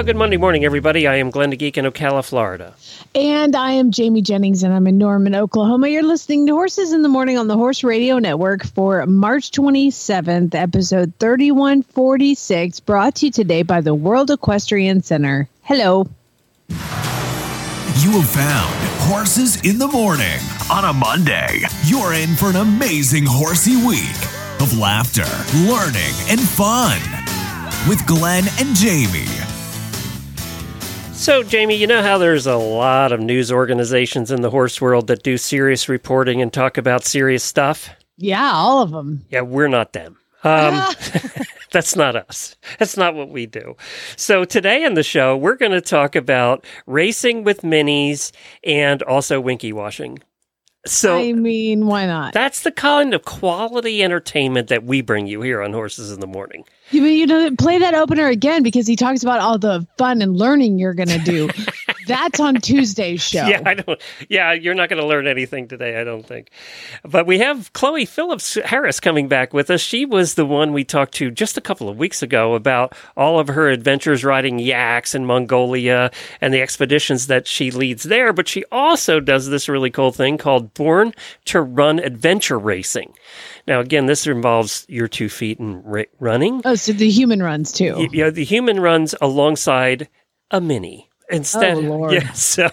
Well, good Monday morning, everybody. I am Glenn the Geek in Ocala, Florida. And I am Jamie Jennings, and I'm in Norman, Oklahoma. You're listening to Horses in the Morning on the Horse Radio Network for March 27th, episode 3146, brought to you today by the World Equestrian Center. Hello. You have found Horses in the Morning on a Monday. You're in for an amazing horsey week of laughter, learning, and fun with Glenn and Jamie. So, Jamie, you know how there's a lot of news organizations in the horse world that do serious reporting and talk about serious stuff? Yeah, all of them. Yeah, we're not them. Um, that's not us. That's not what we do. So today in the show, we're going to talk about racing with minis and also winky washing. So I mean, why not? that's the kind of quality entertainment that we bring you here on Horses in the Morning. You mean you know play that opener again because he talks about all the fun and learning you're going to do. That's on Tuesday's show. Yeah, I don't. Yeah, you're not going to learn anything today, I don't think. But we have Chloe Phillips Harris coming back with us. She was the one we talked to just a couple of weeks ago about all of her adventures riding yaks in Mongolia and the expeditions that she leads there. But she also does this really cool thing called Born to Run Adventure Racing. Now, again, this involves your two feet and ra- running. Oh, so the human runs too. Y- You know, the human runs alongside a mini. Instead, Oh, Lord. yeah. So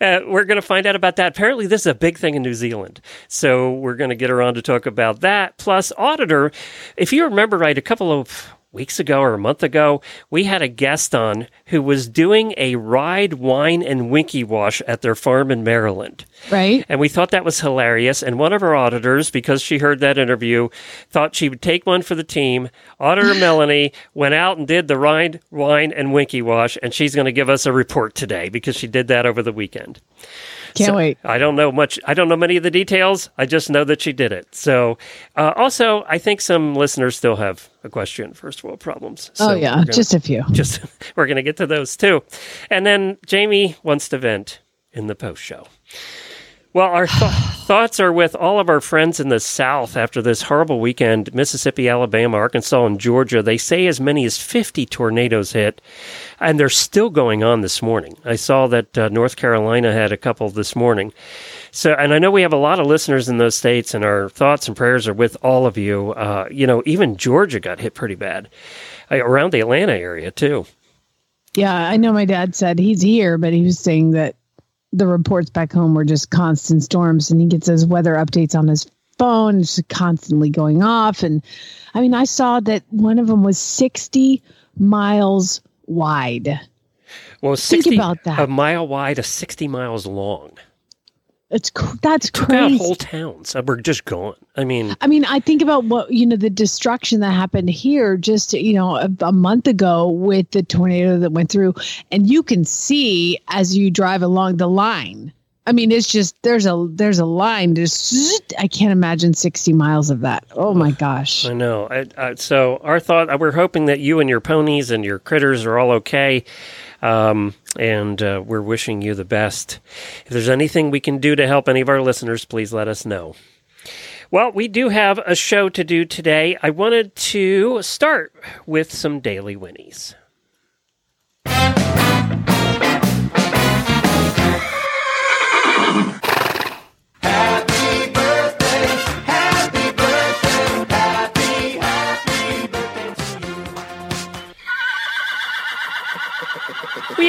uh, we're going to find out about that. Apparently, this is a big thing in New Zealand. So we're going to get her on to talk about that. Plus, auditor. If you remember right, a couple of weeks ago or a month ago, we had a guest on who was doing a ride, wine, and winky wash at their farm in Maryland. right? And we thought that was hilarious. And one of our auditors, because she heard that interview, thought she would take one for the team. Auditor Melanie went out and did the ride, wine, and winky wash, and she's going to give us a report today because she did that over the weekend. Can't So, wait. I don't know much. I don't know many of the details. I just know that she did it. So, uh, also, I think some listeners still have equestrian first world problems. So oh yeah, gonna- just a few. just we're going to get to those too. And then Jamie wants to vent in the post show. Well, our th- thoughts are with all of our friends in the South after this horrible weekend Mississippi, Alabama, Arkansas, and Georgia. They say as many as 50 tornadoes hit, and they're still going on this morning. I saw that uh, North Carolina had a couple this morning. So, and I know we have a lot of listeners in those states, and our thoughts and prayers are with all of you. Uh, you know, even Georgia got hit pretty bad uh, around the Atlanta area, too. Yeah, I know my dad said he's here, but he was saying that the reports back home were just constant storms and he gets his weather updates on his phone, it's constantly going off. And I mean, I saw that one of them was 60 miles wide. Well, Think about that. a mile wide, a 60 miles long. It's that's Took crazy. whole towns that were just gone. I mean, I mean, I think about what you know the destruction that happened here just you know a, a month ago with the tornado that went through, and you can see as you drive along the line. I mean, it's just there's a there's a line. Just I can't imagine sixty miles of that. Oh my gosh! I know. I, I, so our thought, we're hoping that you and your ponies and your critters are all okay. Um, and uh, we're wishing you the best. If there's anything we can do to help any of our listeners, please let us know. Well, we do have a show to do today. I wanted to start with some daily whinnies.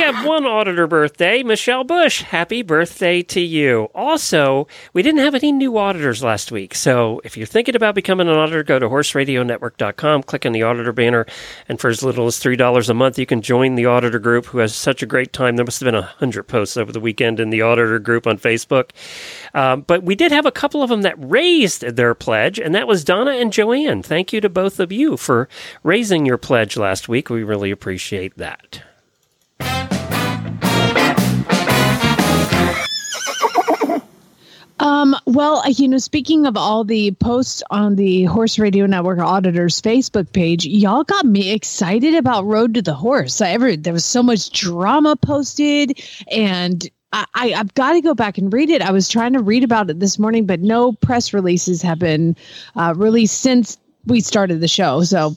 Have one auditor birthday, Michelle Bush. Happy birthday to you. Also, we didn't have any new auditors last week. So if you're thinking about becoming an auditor, go to horseradionetwork.com, click on the auditor banner, and for as little as $3 a month, you can join the auditor group who has such a great time. There must have been a 100 posts over the weekend in the auditor group on Facebook. Um, but we did have a couple of them that raised their pledge, and that was Donna and Joanne. Thank you to both of you for raising your pledge last week. We really appreciate that. Um, well, you know, speaking of all the posts on the Horse Radio Network Auditors Facebook page, y'all got me excited about Road to the Horse. I ever there was so much drama posted, and I, I have got to go back and read it. I was trying to read about it this morning, but no press releases have been uh, released since we started the show. So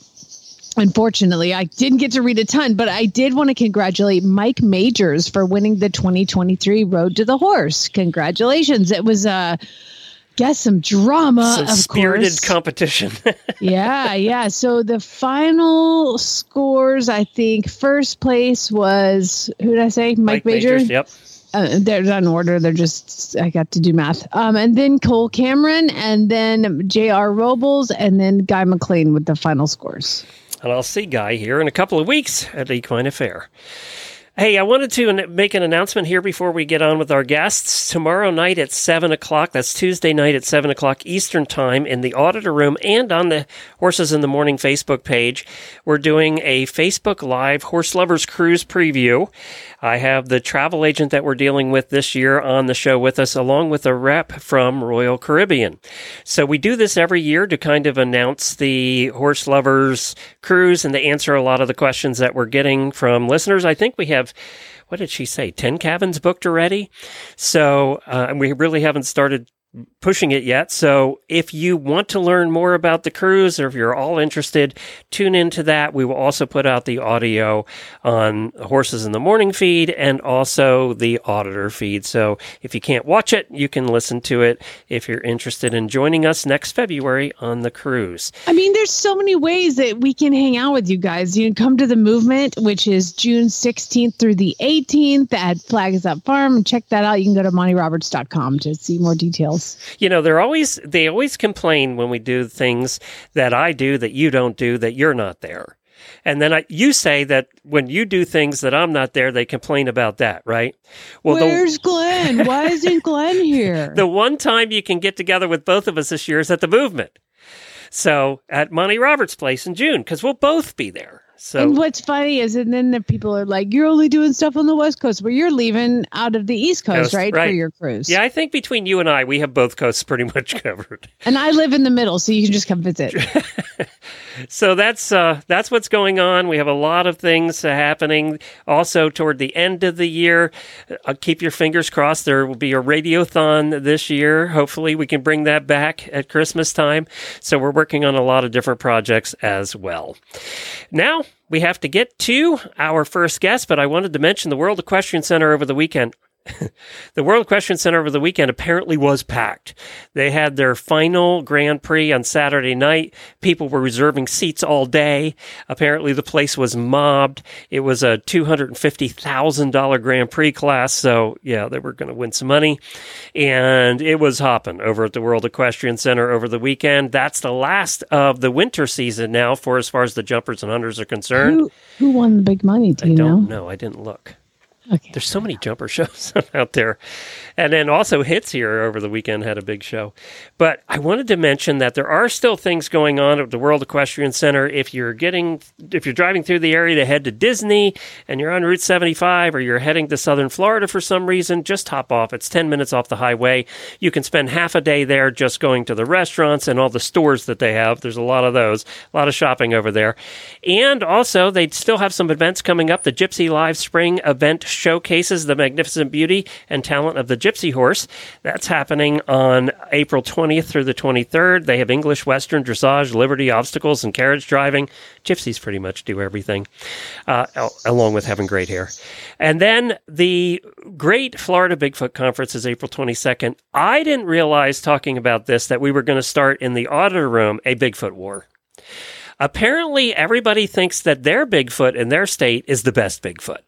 Unfortunately, I didn't get to read a ton, but I did want to congratulate Mike Majors for winning the 2023 Road to the Horse. Congratulations. It was uh guess some drama Some of spirited course. competition. yeah, yeah. So the final scores, I think first place was who did I say? Mike, Majors. Yep. Uh, they're not in order. They're just I got to do math. Um, and then Cole Cameron, and then J.R. Robles, and then Guy McLean with the final scores. And I'll see Guy here in a couple of weeks at the Equine Affair. Hey, I wanted to make an announcement here before we get on with our guests. Tomorrow night at 7 o'clock, that's Tuesday night at 7 o'clock Eastern Time in the Auditor Room and on the Horses in the Morning Facebook page, we're doing a Facebook Live Horse Lovers Cruise preview. I have the travel agent that we're dealing with this year on the show with us, along with a rep from Royal Caribbean. So we do this every year to kind of announce the Horse Lovers Cruise and to answer a lot of the questions that we're getting from listeners. I think we have what did she say? 10 cabins booked already. So uh, we really haven't started pushing it yet. So if you want to learn more about the cruise or if you're all interested, tune into that. We will also put out the audio on Horses in the Morning feed and also the auditor feed. So if you can't watch it, you can listen to it if you're interested in joining us next February on the cruise. I mean, there's so many ways that we can hang out with you guys. You can come to the movement, which is June 16th through the 18th at Flag Is Up Farm. And check that out. You can go to montyroberts.com to see more details. You know, they're always they always complain when we do things that I do that you don't do that you're not there. And then I, you say that when you do things that I'm not there, they complain about that, right? Well, the, Where's Glenn? Why isn't Glenn here? the one time you can get together with both of us this year is at the movement. So at Monty Roberts' place in June, because we'll both be there. So and what's funny is, and then the people are like, "You're only doing stuff on the West Coast, but you're leaving out of the East Coast, Coast, right, right. for your cruise." yeah, I think between you and I, we have both coasts pretty much covered. and I live in the middle, so you can just come visit. So that's uh, that's what's going on. We have a lot of things happening. Also, toward the end of the year, uh, keep your fingers crossed. There will be a radiothon this year. Hopefully, we can bring that back at Christmas time. So we're working on a lot of different projects as well. Now we have to get to our first guest, but I wanted to mention the World Equestrian Center over the weekend. the World Equestrian Center over the weekend apparently was packed. They had their final Grand Prix on Saturday night. People were reserving seats all day. Apparently, the place was mobbed. It was a $250,000 Grand Prix class. So, yeah, they were going to win some money. And it was hopping over at the World Equestrian Center over the weekend. That's the last of the winter season now for as far as the jumpers and hunters are concerned. who, who won the big money? Do I you don't know? know. I didn't look. Okay. There's so many jumper shows out there. And then also Hits here over the weekend had a big show. But I wanted to mention that there are still things going on at the World Equestrian Center. If you're getting if you're driving through the area to head to Disney and you're on Route 75 or you're heading to southern Florida for some reason, just hop off. It's 10 minutes off the highway. You can spend half a day there just going to the restaurants and all the stores that they have. There's a lot of those, a lot of shopping over there. And also, they still have some events coming up. The Gypsy Live Spring event showcases the magnificent beauty and talent of the Gypsy horse. That's happening on April 20th through the 23rd. They have English, Western, dressage, liberty, obstacles, and carriage driving. Gypsies pretty much do everything, uh, along with having great hair. And then the Great Florida Bigfoot Conference is April 22nd. I didn't realize talking about this that we were going to start in the auditor room a Bigfoot war. Apparently, everybody thinks that their Bigfoot in their state is the best Bigfoot,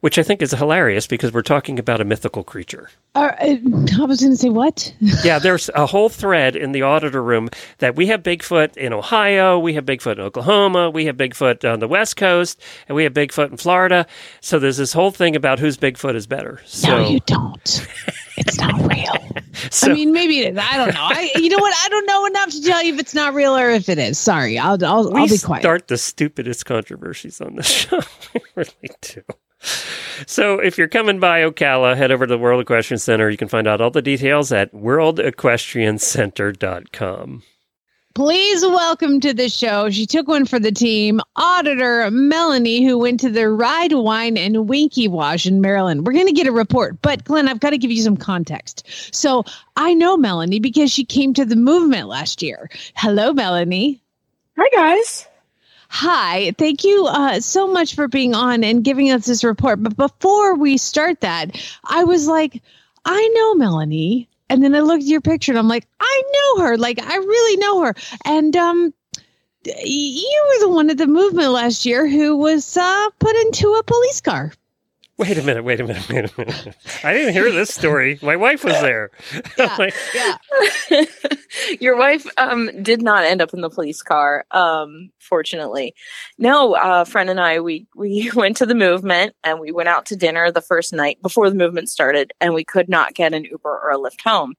which I think is hilarious because we're talking about a mythical creature. Uh, I was going to say what? Yeah, there's a whole thread in the auditor room that we have Bigfoot in Ohio, we have Bigfoot in Oklahoma, we have Bigfoot on the West Coast, and we have Bigfoot in Florida. So there's this whole thing about whose Bigfoot is better. So, no, you don't. It's not real. so I mean, maybe it is. I don't know. I, you know what? I don't know enough to tell you if it's not real or if it is. Sorry, I'll I'll, I'll be quiet. start the stupidest controversies on the show. we really do. So if you're coming by Ocala, head over to the World Equestrian Center. You can find out all the details at worldequestriancenter.com. Please welcome to the show. She took one for the team, auditor Melanie, who went to the Ride Wine and Winky Wash in Maryland. We're going to get a report, but Glenn, I've got to give you some context. So I know Melanie because she came to the movement last year. Hello, Melanie. Hi, guys. Hi, thank you uh, so much for being on and giving us this report. But before we start that, I was like, I know Melanie. And then I looked at your picture and I'm like, I know her. Like, I really know her. And um, you were the one at the movement last year who was uh, put into a police car. Wait a minute, wait a minute, wait a minute. I didn't hear this story. My wife was there. Yeah, Like, yeah. Your wife um, did not end up in the police car, um, fortunately. No, uh, friend and I, we we went to the movement and we went out to dinner the first night before the movement started, and we could not get an Uber or a Lyft home.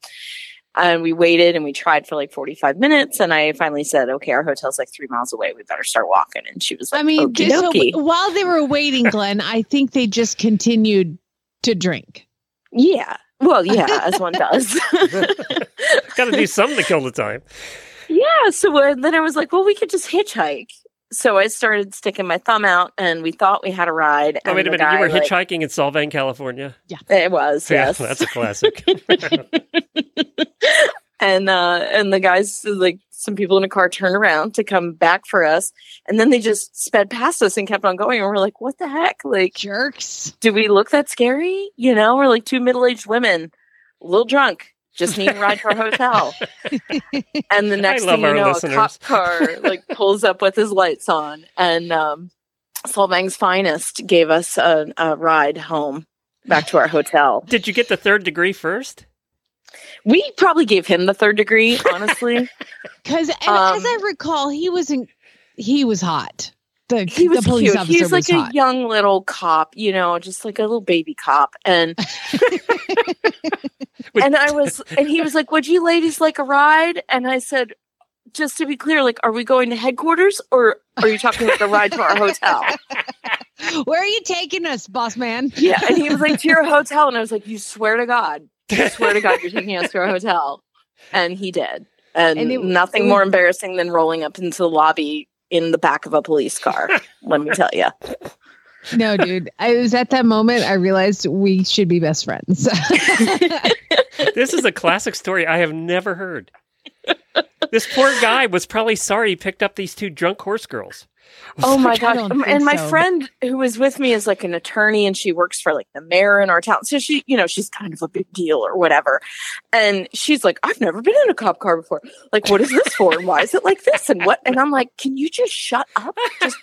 And we waited and we tried for like 45 minutes. And I finally said, okay, our hotel's like three miles away. We better start walking. And she was like, I mean, just so while they were waiting, Glenn, I think they just continued to drink. yeah. Well, yeah, as one does. got to do something to kill the time. Yeah. So uh, then I was like, well, we could just hitchhike. So I started sticking my thumb out, and we thought we had a ride. Oh, and wait a the minute. You were guy, like- hitchhiking in Solvang, California? Yeah, it was, Yeah, that's a classic. and uh, and the guys, like some people in a car, turned around to come back for us, and then they just sped past us and kept on going. And we're like, what the heck? Like, Jerks. do we look that scary? You know, we're like two middle aged women, a little drunk. Just need a ride to our hotel. And the next love thing you know, listeners. a cop car like pulls up with his lights on, and um, Solvang's finest gave us a, a ride home back to our hotel. Did you get the third degree first? We probably gave him the third degree, honestly. Because as Um, I recall, he wasn't. He was hot. The he was the police cute. officer He's was like a hot. young little cop, you know, just like a little baby cop. And Wait. and I was and he was like, Would you ladies like a ride? And I said, just to be clear, like, are we going to headquarters or are you talking about a ride to our hotel? Where are you taking us, boss man? Yeah. And he was like, to your hotel. And I was like, you swear to God, I swear to God, you're taking us to our hotel. And he did. And, And it- nothing it more embarrassing than rolling up into the lobby in the back of a police car. let me tell you. No, dude. I was at that moment. I realized we should be best friends. This is a classic story I have never heard. This poor guy was probably sorry he picked up these two drunk horse girls. Oh my I god! don't Um, think And my so. friend who was with me is like an attorney, and she works for like the mayor in our town. So she, you know, she's kind of a big deal or whatever. And she's like, "I've never been in a cop car before. Like, what is this for? And why is it like this? And what?" And I'm like, "Can you just shut up? Just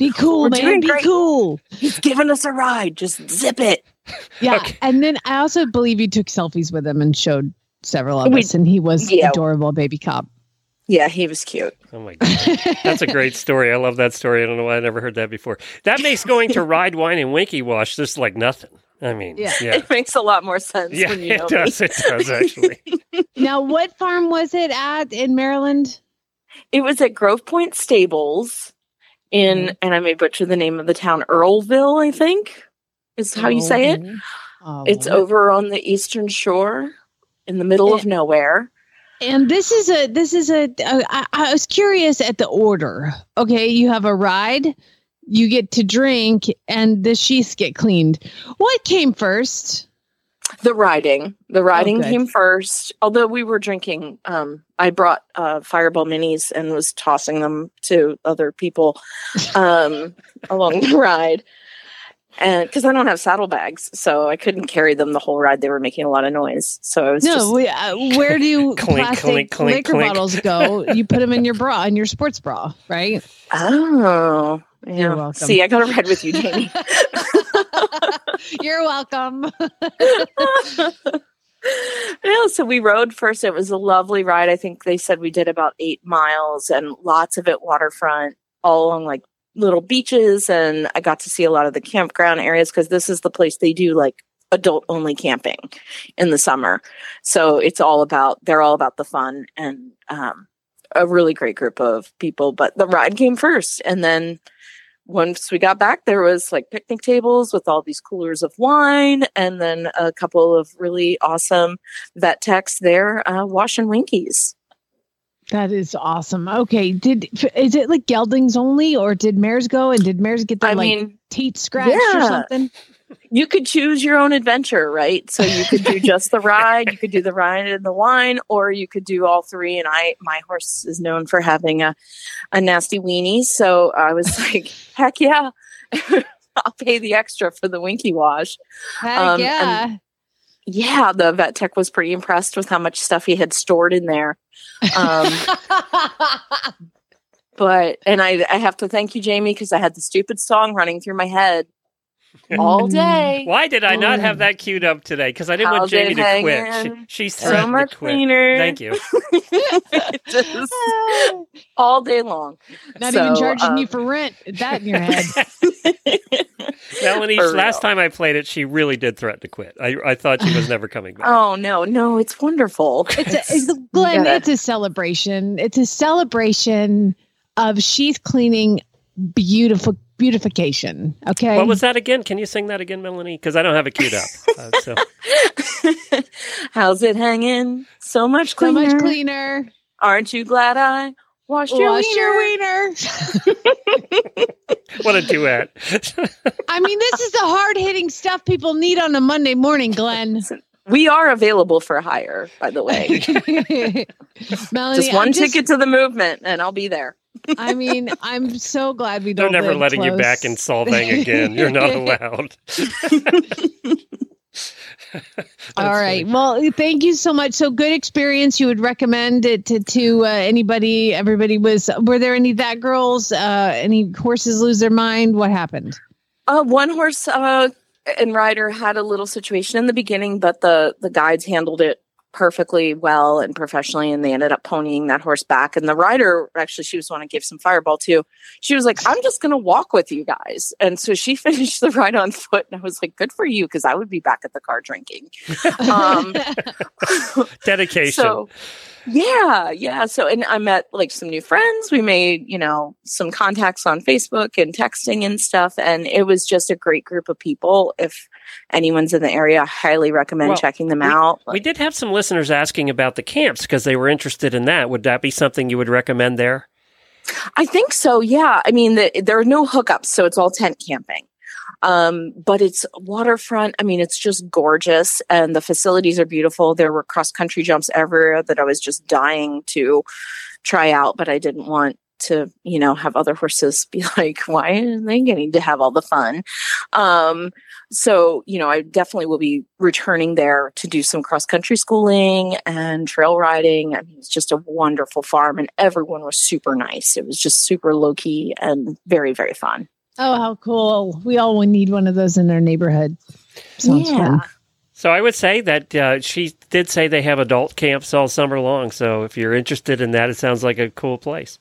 be cool, We're man. Be great. cool. he's giving us a ride. Just zip it." Yeah. Okay. And then I also believe you took selfies with him and showed several of We- us, and he was yeah. adorable baby cop. Yeah, he was cute. Oh my god. That's a great story. I love that story. I don't know why I never heard that before. That makes going to Ride Wine and Winky Wash just like nothing. I mean, Yeah. yeah. It makes a lot more sense Yeah, when you know it does. me. It does actually. now, what farm was it at in Maryland? It was at Grove Point Stables in, Mm-hmm. and I may butcher the name of the town, Earleville, I think is how you say it. Oh, It's over on the eastern shore in the middle of nowhere. And this is a this is a. Uh, I, I was curious at the order. Okay, you have a ride, you get to drink, and the sheets get cleaned. What came first? The riding. The riding good. came first. Although we were drinking, um, I brought uh, fireball minis and was tossing them to other people um, along the ride. And because I don't have saddlebags, so I couldn't carry them the whole ride. They were making a lot of noise. So I was No, just we, uh, where do Clink, plastic clink, clink, liquor clink. bottles go? You put them in your bra, in your sports bra, right? Oh, You're yeah. welcome. See, I got to ride with you, Jamie. You're welcome. yeah, so we rode first. It was a lovely ride. I think they said we did about eight miles and lots of it waterfront, all along like little beaches. And I got to see a lot of the campground areas because this is the place they do like adult only camping in the summer. So it's all about, they're all about the fun and um, a really great group of people. But the ride came first. And then once we got back, there was like picnic tables with all these coolers of wine, and then a couple of really awesome vet techs there uh, washing winkies. That is awesome. Okay, did is it like geldings only, or did mares go? And did mares get their I like mean, teeth scratched or something? You could choose your own adventure, right? So you could do just the ride, you could do the ride and the wine, or you could do all three. And I, my horse is known for having a, a nasty weenie, so I was like, heck yeah, I'll pay the extra for the winky wash. Heck Um, yeah. Yeah, the vet tech was pretty impressed with how much stuff he had stored in there. Um, but and I, I have to thank you, Jamie, because I had the stupid song running through my head all Mm. day. Why did I not have Mm. that queued up today? Because I didn't How's want Jamie it to quit. She, she's So threatened much to quit. cleaner. Thank you. Just all day long. Not So, even charging you um, for rent. That in your head. Melanie, last time I played it, she really did threaten to quit. I, I thought she was never coming back. Oh no, no, it's wonderful. It's, a, it's Glenn. Yeah. It's a celebration. It's a celebration of she's cleaning, beautiful beautification. Okay. What was that again? Can you sing that again, Melanie? Because I don't have it queued up. Uh, so How's it hanging? So much so cleaner. much cleaner? Aren't you glad I washed your Wash wiener? your wiener. what a duet. I mean, this is the hard hitting stuff people need on a Monday morning, Glenn. We are available for hire, by the way. Melanie, just one I'm ticket to the movement, and I'll be there. I mean, I'm so glad we don't. They're never live letting you back in Solvang again. You're not allowed. All right. Well, thank you so much. So good experience. You would recommend it to, to uh, anybody? Everybody was. Were there any that girls? Uh, any horses lose their mind? What happened? Uh, one horse uh, and rider had a little situation in the beginning, but the the guides handled it perfectly well and professionally, and they ended up ponying that horse back. And the rider, actually, she was the one I gave some fireball to. She was like, "I'm just going to walk with you guys," and so she finished the ride on foot. And I was like, "Good for you," because I would be back at the car drinking. Um, Dedication. so yeah yeah so and i met like some new friends we made you know some contacts on facebook and texting and stuff and it was just a great group of people if anyone's in the area i highly recommend Well, checking them we- out we did have some listeners asking about the camps because they were interested in that. Would that be something you would recommend there? i think so yeah i mean the, there are no hookups so it's all tent camping um, but it's waterfront. I mean, it's just gorgeous, and the facilities are beautiful. There were cross country jumps everywhere that I was just dying to try out, but I didn't want to, you know, have other horses be like, why are they getting to have all the fun? Um, so, you know, I definitely will be returning there to do some cross country schooling and trail riding. I mean, it's just a wonderful farm, and everyone was super nice. It was just super low key and very, very fun. Oh, how cool! We all would need one of those in our neighborhood. Sounds Yeah. fun. So I would say that uh, she did say they have adult camps all summer long. So if you're interested in that, it sounds like a cool place.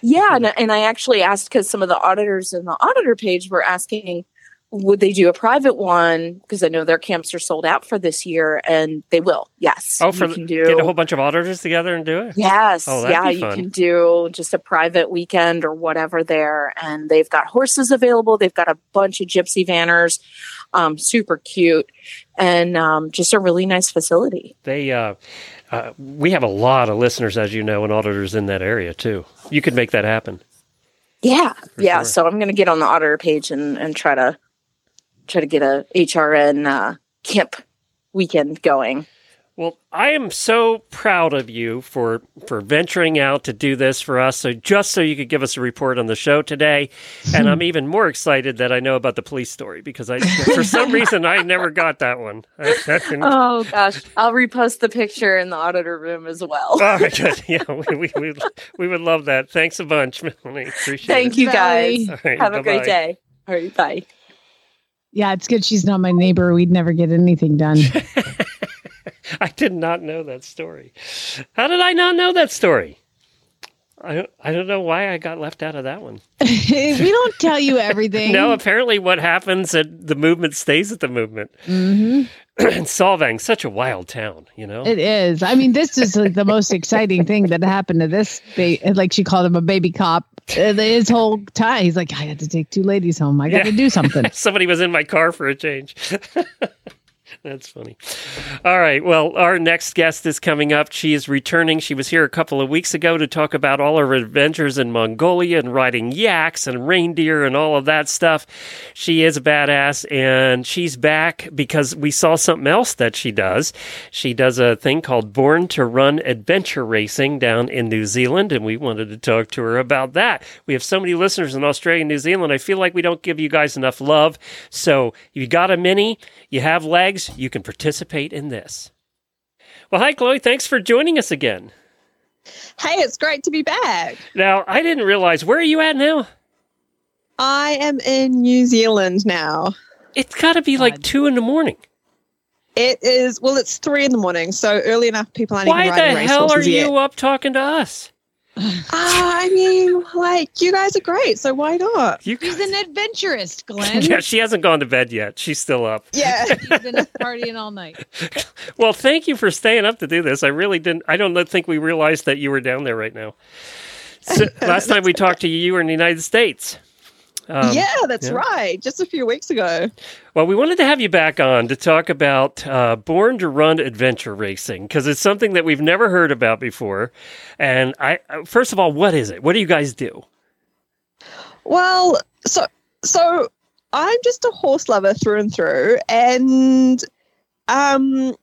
Yeah, and, and I actually asked because some of the auditors in the auditor page were asking, would they do a private one? Because I know their camps are sold out for this year, and they will. Yes. Oh, for you the, can do. get a whole bunch of auditors together and do it. Yes, Oh, yeah, you can do just a private weekend or whatever there, and they've got horses available. They've got a bunch of gypsy vanners, um, super cute, and um, just a really nice facility. They, uh, uh, we have a lot of listeners, as you know, and auditors in that area too. You could make that happen. Yeah, yeah. sure. So I'm going to get on the auditor page and and try to try to get a HRN uh, camp weekend going. Well, I am so proud of you for for venturing out to do this for us. So just so you could give us a report on the show today, and I'm even more excited that I know about the police story because I, for some reason, I never got that one. I, I didn't- Oh gosh, I'll repost the picture in the auditor room as well. Oh, good. Yeah, we, we, we, we would love that. Thanks a bunch, Melanie. Appreciate it. Thank it. you guys. Right, Have a great day. All right, bye. Yeah, it's good she's not my neighbor. We'd never get anything done. I did not know that story. How did I not know that story? I don't, I don't know why I got left out of that one. we don't tell you everything. No, apparently what happens at the movement stays at the movement. hmm and Solvang, such a wild town, you know? It is. I mean, this is like the most exciting thing that happened to this. Ba- like she called him a baby cop. uh, His whole time, he's like, I had to take two ladies home. I got to do something. Somebody was in my car for a change. That's funny. All right. Well, our next guest is coming up. She is returning. She was here a couple of weeks ago to talk about all her adventures in Mongolia and riding yaks and reindeer and all of that stuff. She is a badass and she's back because we saw something else that she does. She does a thing called Born to Run Adventure Racing down in New Zealand, and we wanted to talk to her about that. We have so many listeners in Australia and New Zealand. I feel like we don't give you guys enough love. So you got a mini, you have legs, you can participate in this. Well, hi, Chloe. Thanks for joining us again. Hey, it's great to be back. Now, I didn't realize, where are you at now? I am in New Zealand now. It's got to be like two in the morning. It is well, it's three in the morning, so early enough people aren't Why even riding the hell are yet. you up talking to us? Ah, I mean, like you guys are great, so why not? You He's an adventurist, Glenn. yeah, she hasn't gone to bed yet. She's still up. Yeah. He's been partying all night. Well, thank you for staying up to do this. I really didn't. I don't think we realized that you were down there right now. So, last time we talked to you, you were in the United States. Um, yeah, that's yeah. right. Just a few weeks ago. Well, we wanted to have you back on to talk about uh, Born to Run adventure racing because it's something that we've never heard about before. And I, uh, first of all, what is it? What do you guys do? Well, so so I'm just a horse lover through and through, and um,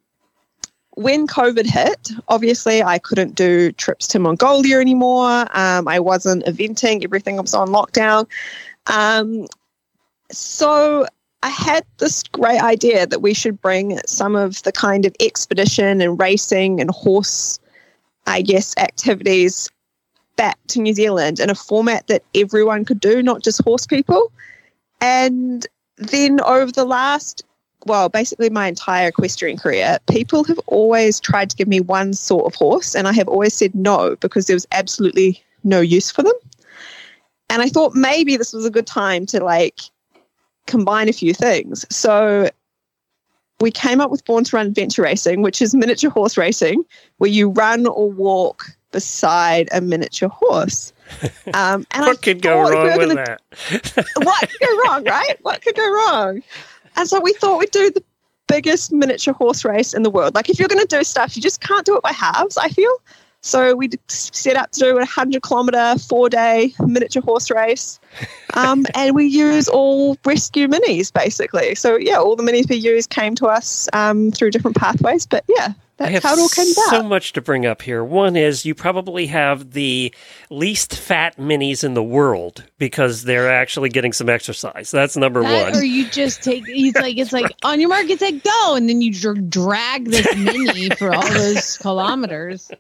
when COVID hit, obviously I couldn't do trips to Mongolia anymore. Um, I wasn't eventing; everything was on lockdown. Um, so I had this great idea that we should bring some of the kind of expedition and racing and horse, I guess, activities back to New Zealand in a format that everyone could do, not just horse people. And then over the last, well, basically my entire equestrian career, people have always tried to give me one sort of horse, and I have always said no because there was absolutely no use for them. And I thought maybe this was a good time to like combine a few things. So we came up with Born to Run Adventure Racing, which is miniature horse racing, where you run or walk beside a miniature horse. Um, and what I could go if we wrong with gonna- that? what could go wrong, right? What could go wrong? And so we thought we'd do the biggest miniature horse race in the world. Like, if you're going to do stuff, you just can't do it by halves, I feel. So we set out to do a 100 kilometer, four day miniature horse race. Um, and we use all rescue minis, basically. So, yeah, all the minis we use came to us um, through different pathways. But yeah, I that's have how it all came about. so much to bring up here. One is you probably have the least fat minis in the world because they're actually getting some exercise. That's number That, one. or you just take. He's like, it's like on your mark, get set, go, and then you drag this mini for all those kilometers.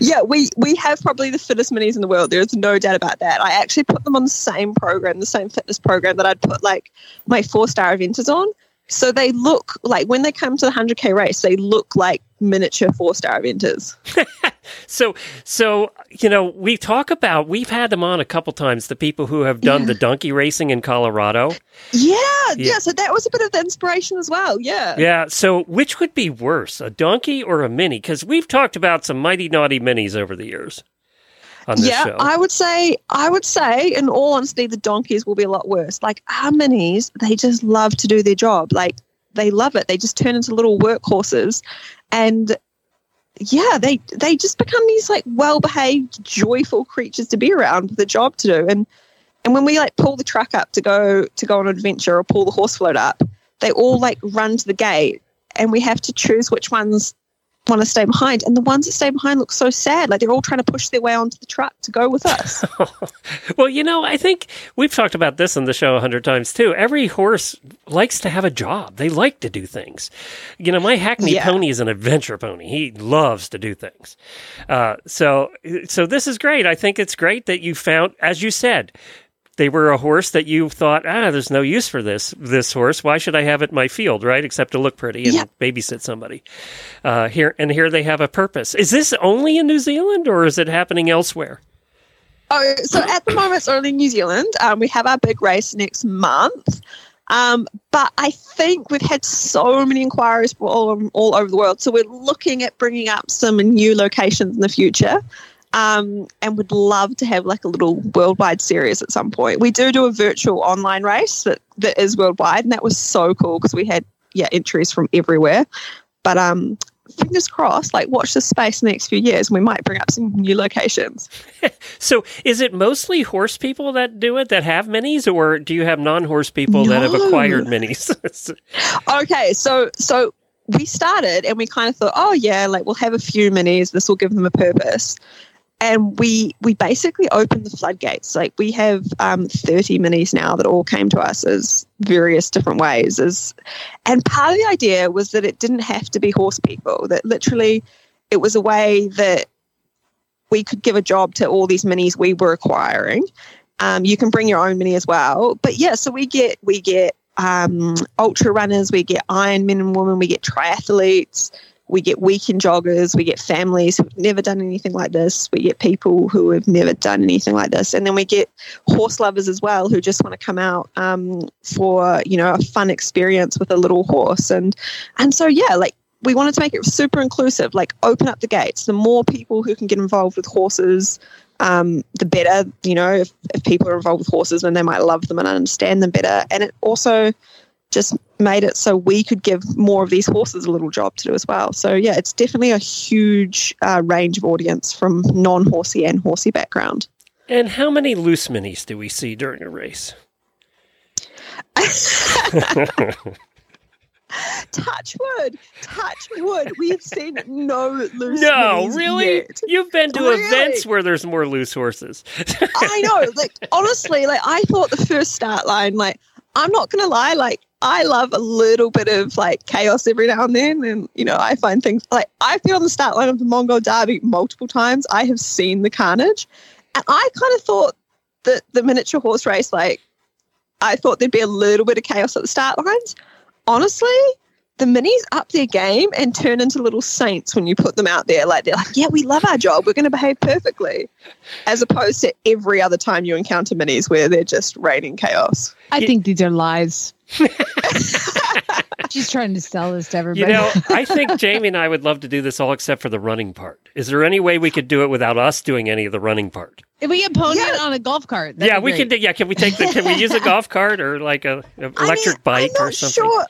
Yeah, we we have probably the fittest minis in the world. There's no doubt about that. I actually put them on the same program, the same fitness program that I'd put like my four star eventers on. So they look like when they come to the 100k race, they look like miniature four star eventers. So, so you know, we talk about we've had them on a couple times. The people who have done the donkey racing in Colorado. Yeah, Yeah. yeah, So that was a bit of the inspiration as well. Yeah. Yeah. So, which would be worse, a donkey or a mini? Because we've talked about some mighty naughty minis over the years on this yeah, show. I would say, I would say, in all honesty, the donkeys will be a lot worse. Like our minis, they just love to do their job. Like they love it. They just turn into little workhorses, and yeah, they they just become these like well behaved, joyful creatures to be around with a job to do. And and when we like pull the truck up to go to go on an adventure or pull the horse float up, they all like run to the gate, and we have to choose which ones want to stay behind. And the ones that stay behind look so sad. Like they're all trying to push their way onto the truck to go with us. well, you know, I think we've talked about this on the show a hundred times too. Every horse likes to have a job. They like to do things. You know, my Hackney Yeah. pony is an adventure pony. He loves to do things. Uh, so, so this is great. I think it's great that you found, as you said, they were a horse that you thought, ah, there's no use for this this horse. Why should I have it in my field, right? Except to look pretty and Yeah. babysit somebody. Uh, here and here they have a purpose. Is this only in New Zealand or is it happening elsewhere? Oh, so at the moment it's only New Zealand. Um, we have our big race next month. Um, but I think we've had so many inquiries from all, all over the world. So we're looking at bringing up some new locations in the future. Um, and would love to have like a little worldwide series at some point. We do do a virtual online race that, that is worldwide, and that was so cool because we had yeah entries from everywhere. But um, fingers crossed, like watch this space in the next few years, and we might bring up some new locations. So is it mostly horse people that do it that have minis, or do you have non-horse people that have acquired minis? Okay, so so we started and we kind of thought, oh yeah, like we'll have a few minis. This will give them a purpose. And we we basically opened the floodgates. Like we have um, thirty minis now that all came to us as various different ways. As and part of the idea was that it didn't have to be horse people. That literally, it was a way that we could give a job to all these minis we were acquiring. Um, you can bring your own mini as well. But yeah, so we get we get um, ultra runners, we get Iron men and women, we get triathletes, we get weekend joggers, we get families who've never done anything like this, we get people who have never done anything like this, and then we get horse lovers as well who just want to come out um, for you know a fun experience with a little horse, and and so yeah, like we wanted to make it super inclusive, like open up the gates. The more people who can get involved with horses, um, the better. You know, if, if people are involved with horses, then they might love them and understand them better. And it also just made it so we could give more of these horses a little job to do as well. So yeah, it's definitely a huge uh, range of audience from non-horsey and horsey background. and how many loose minis do we see during a race? touch wood, touch wood. We have seen no loose. Minis. No, really? yet. You've been to Really? events where there's more loose horses. I know. Like honestly, like I thought the first start line, like I'm not gonna lie, like I love a little bit of like chaos every now and then, and you know I find things like I've been on the start line of the Mongol Derby multiple times. I have seen the carnage, and I kind of thought that the miniature horse race, like I thought there'd be a little bit of chaos at the start lines. Honestly. The minis up their game and turn into little saints when you put them out there. Like they're like, yeah, we love our job. We're going to behave perfectly as opposed to every other time you encounter minis where they're just raining chaos. I think these are lies. She's trying to sell this to everybody. You know, I think Jamie and I would love to do this all except for the running part. Is there any way we could do it without us doing any of the running part? if we get pony Yeah. it on a golf cart, that'd yeah, be we great. can. do- Yeah, can we take the? Can we use a golf cart or like a, a I electric mean, bike I'm or not something? Sure.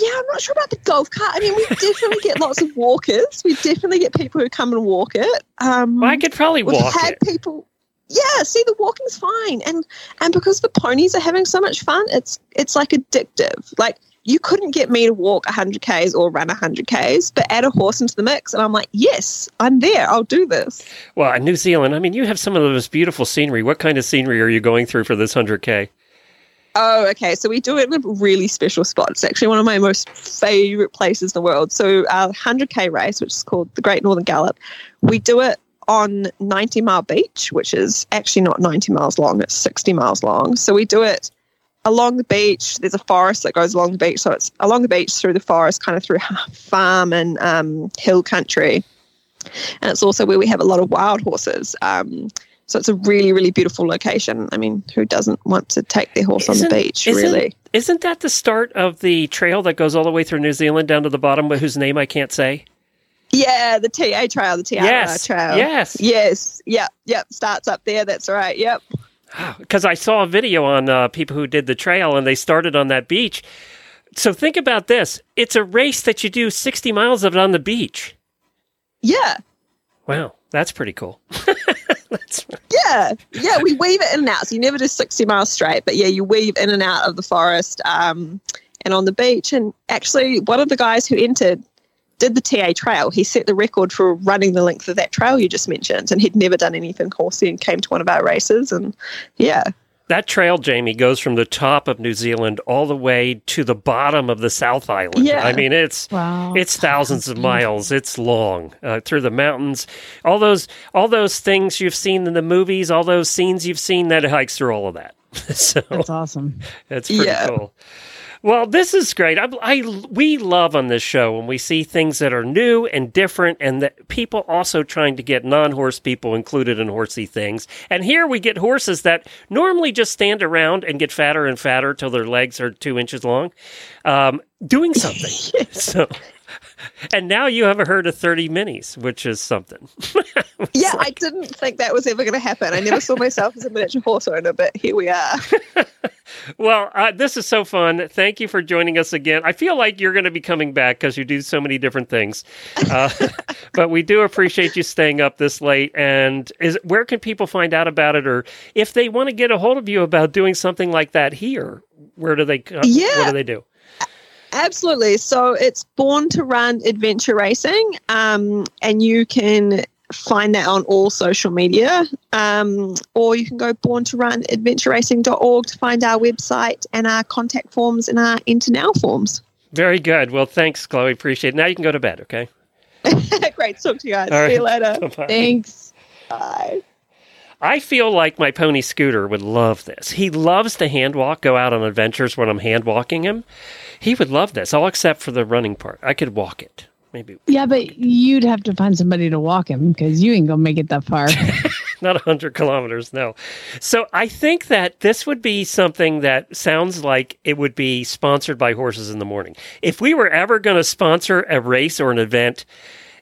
Yeah, I'm not sure about the golf cart. I mean, we definitely get lots of walkers. We definitely get people who come and walk it. Um, Well, I could probably we've walk had it. people. Yeah, see, the walking's fine, and and because the ponies are having so much fun, it's it's like addictive. Like you couldn't get me to walk 100 k's or run 100 k's, but add a horse into the mix, and I'm like, yes, I'm there. I'll do this. Well, in New Zealand, I mean, you have some of the most beautiful scenery. What kind of scenery are you going through for this hundred k? Oh, okay. So we do it in a really special spot. It's actually one of my most favorite places in the world. So our 100k race, which is called the Great Northern Gallop, we do it on 90 Mile Beach, which is actually not 90 miles long. It's 60 miles long. So we do it along the beach. There's a forest that goes along the beach. So it's along the beach through the forest, kind of through farm and um, hill country. And it's also where we have a lot of wild horses. Um, so it's a really, really beautiful location. I mean, who doesn't want to take their horse on Isn't- the beach, isn't- really? Isn't that the start of the trail that goes all the way through New Zealand down to the bottom, but whose name I can't say? Yeah, the TA trail, the Te Araroa Yes, trail. yes. Yes. Yep. Yep. Starts up there. That's right. Yep. Because I saw a video on uh, people who did the trail and they started on that beach. So think about this it's a race that you do 60 miles of it on the beach. Yeah. Wow, that's pretty cool. Yeah. Yeah. We weave it in and out. So you never do 60 miles straight, but yeah, you weave in and out of the forest um, and on the beach. And actually, one of the guys who entered did the TA trail. He set the record for running the length of that trail you just mentioned. And he'd never done anything horsey and came to one of our races. And yeah. That trail, Jamie, goes from the top of New Zealand all the way to the bottom of the South Island. Yeah. I mean, it's Wow. it's thousands of miles. It's long uh, through the mountains. All those all those things you've seen in the movies, all those scenes you've seen. That hikes through all of that. so That's awesome. That's pretty Yeah. cool. Well, this is great. I, I we love on this show when we see things that are new and different, and that people also trying to get non-horse people included in horsey things. And here we get horses that normally just stand around and get fatter and fatter till their legs are two inches long, um, doing something. so, and now you have a herd of thirty minis, which is something. Yeah, I didn't think that was ever going to happen. I never saw myself as a miniature horse owner, but here we are. Well, uh, this is so fun. Thank you for joining us again. I feel like you're going to be coming back because you do so many different things. Uh, but we do appreciate you staying up this late. And is where can people find out about it, or if they want to get a hold of you about doing something like that here? Where do they? Uh, Yeah. What do they do? Absolutely. So it's Born to Run Adventure Racing, um, and you can find that on all social media, um, or you can go born to run adventureracing.org to find our website and our contact forms and our enter now forms. Very good. Well, thanks, Chloe. Appreciate it. Now you can go to bed. Okay. Great talk to you guys. All See you later. Bye-bye. Thanks. Bye. I feel like my pony Scooter would love this. He loves to hand walk, go out on adventures when I'm hand walking him. He would love this, all except for the running part. I could walk it. Maybe Yeah, but you'd have to find somebody to walk him because you ain't gonna make it that far. not 100 kilometers, no. So I think that this would be something that sounds like it would be sponsored by Horses in the Morning. If we were ever going to sponsor a race or an event,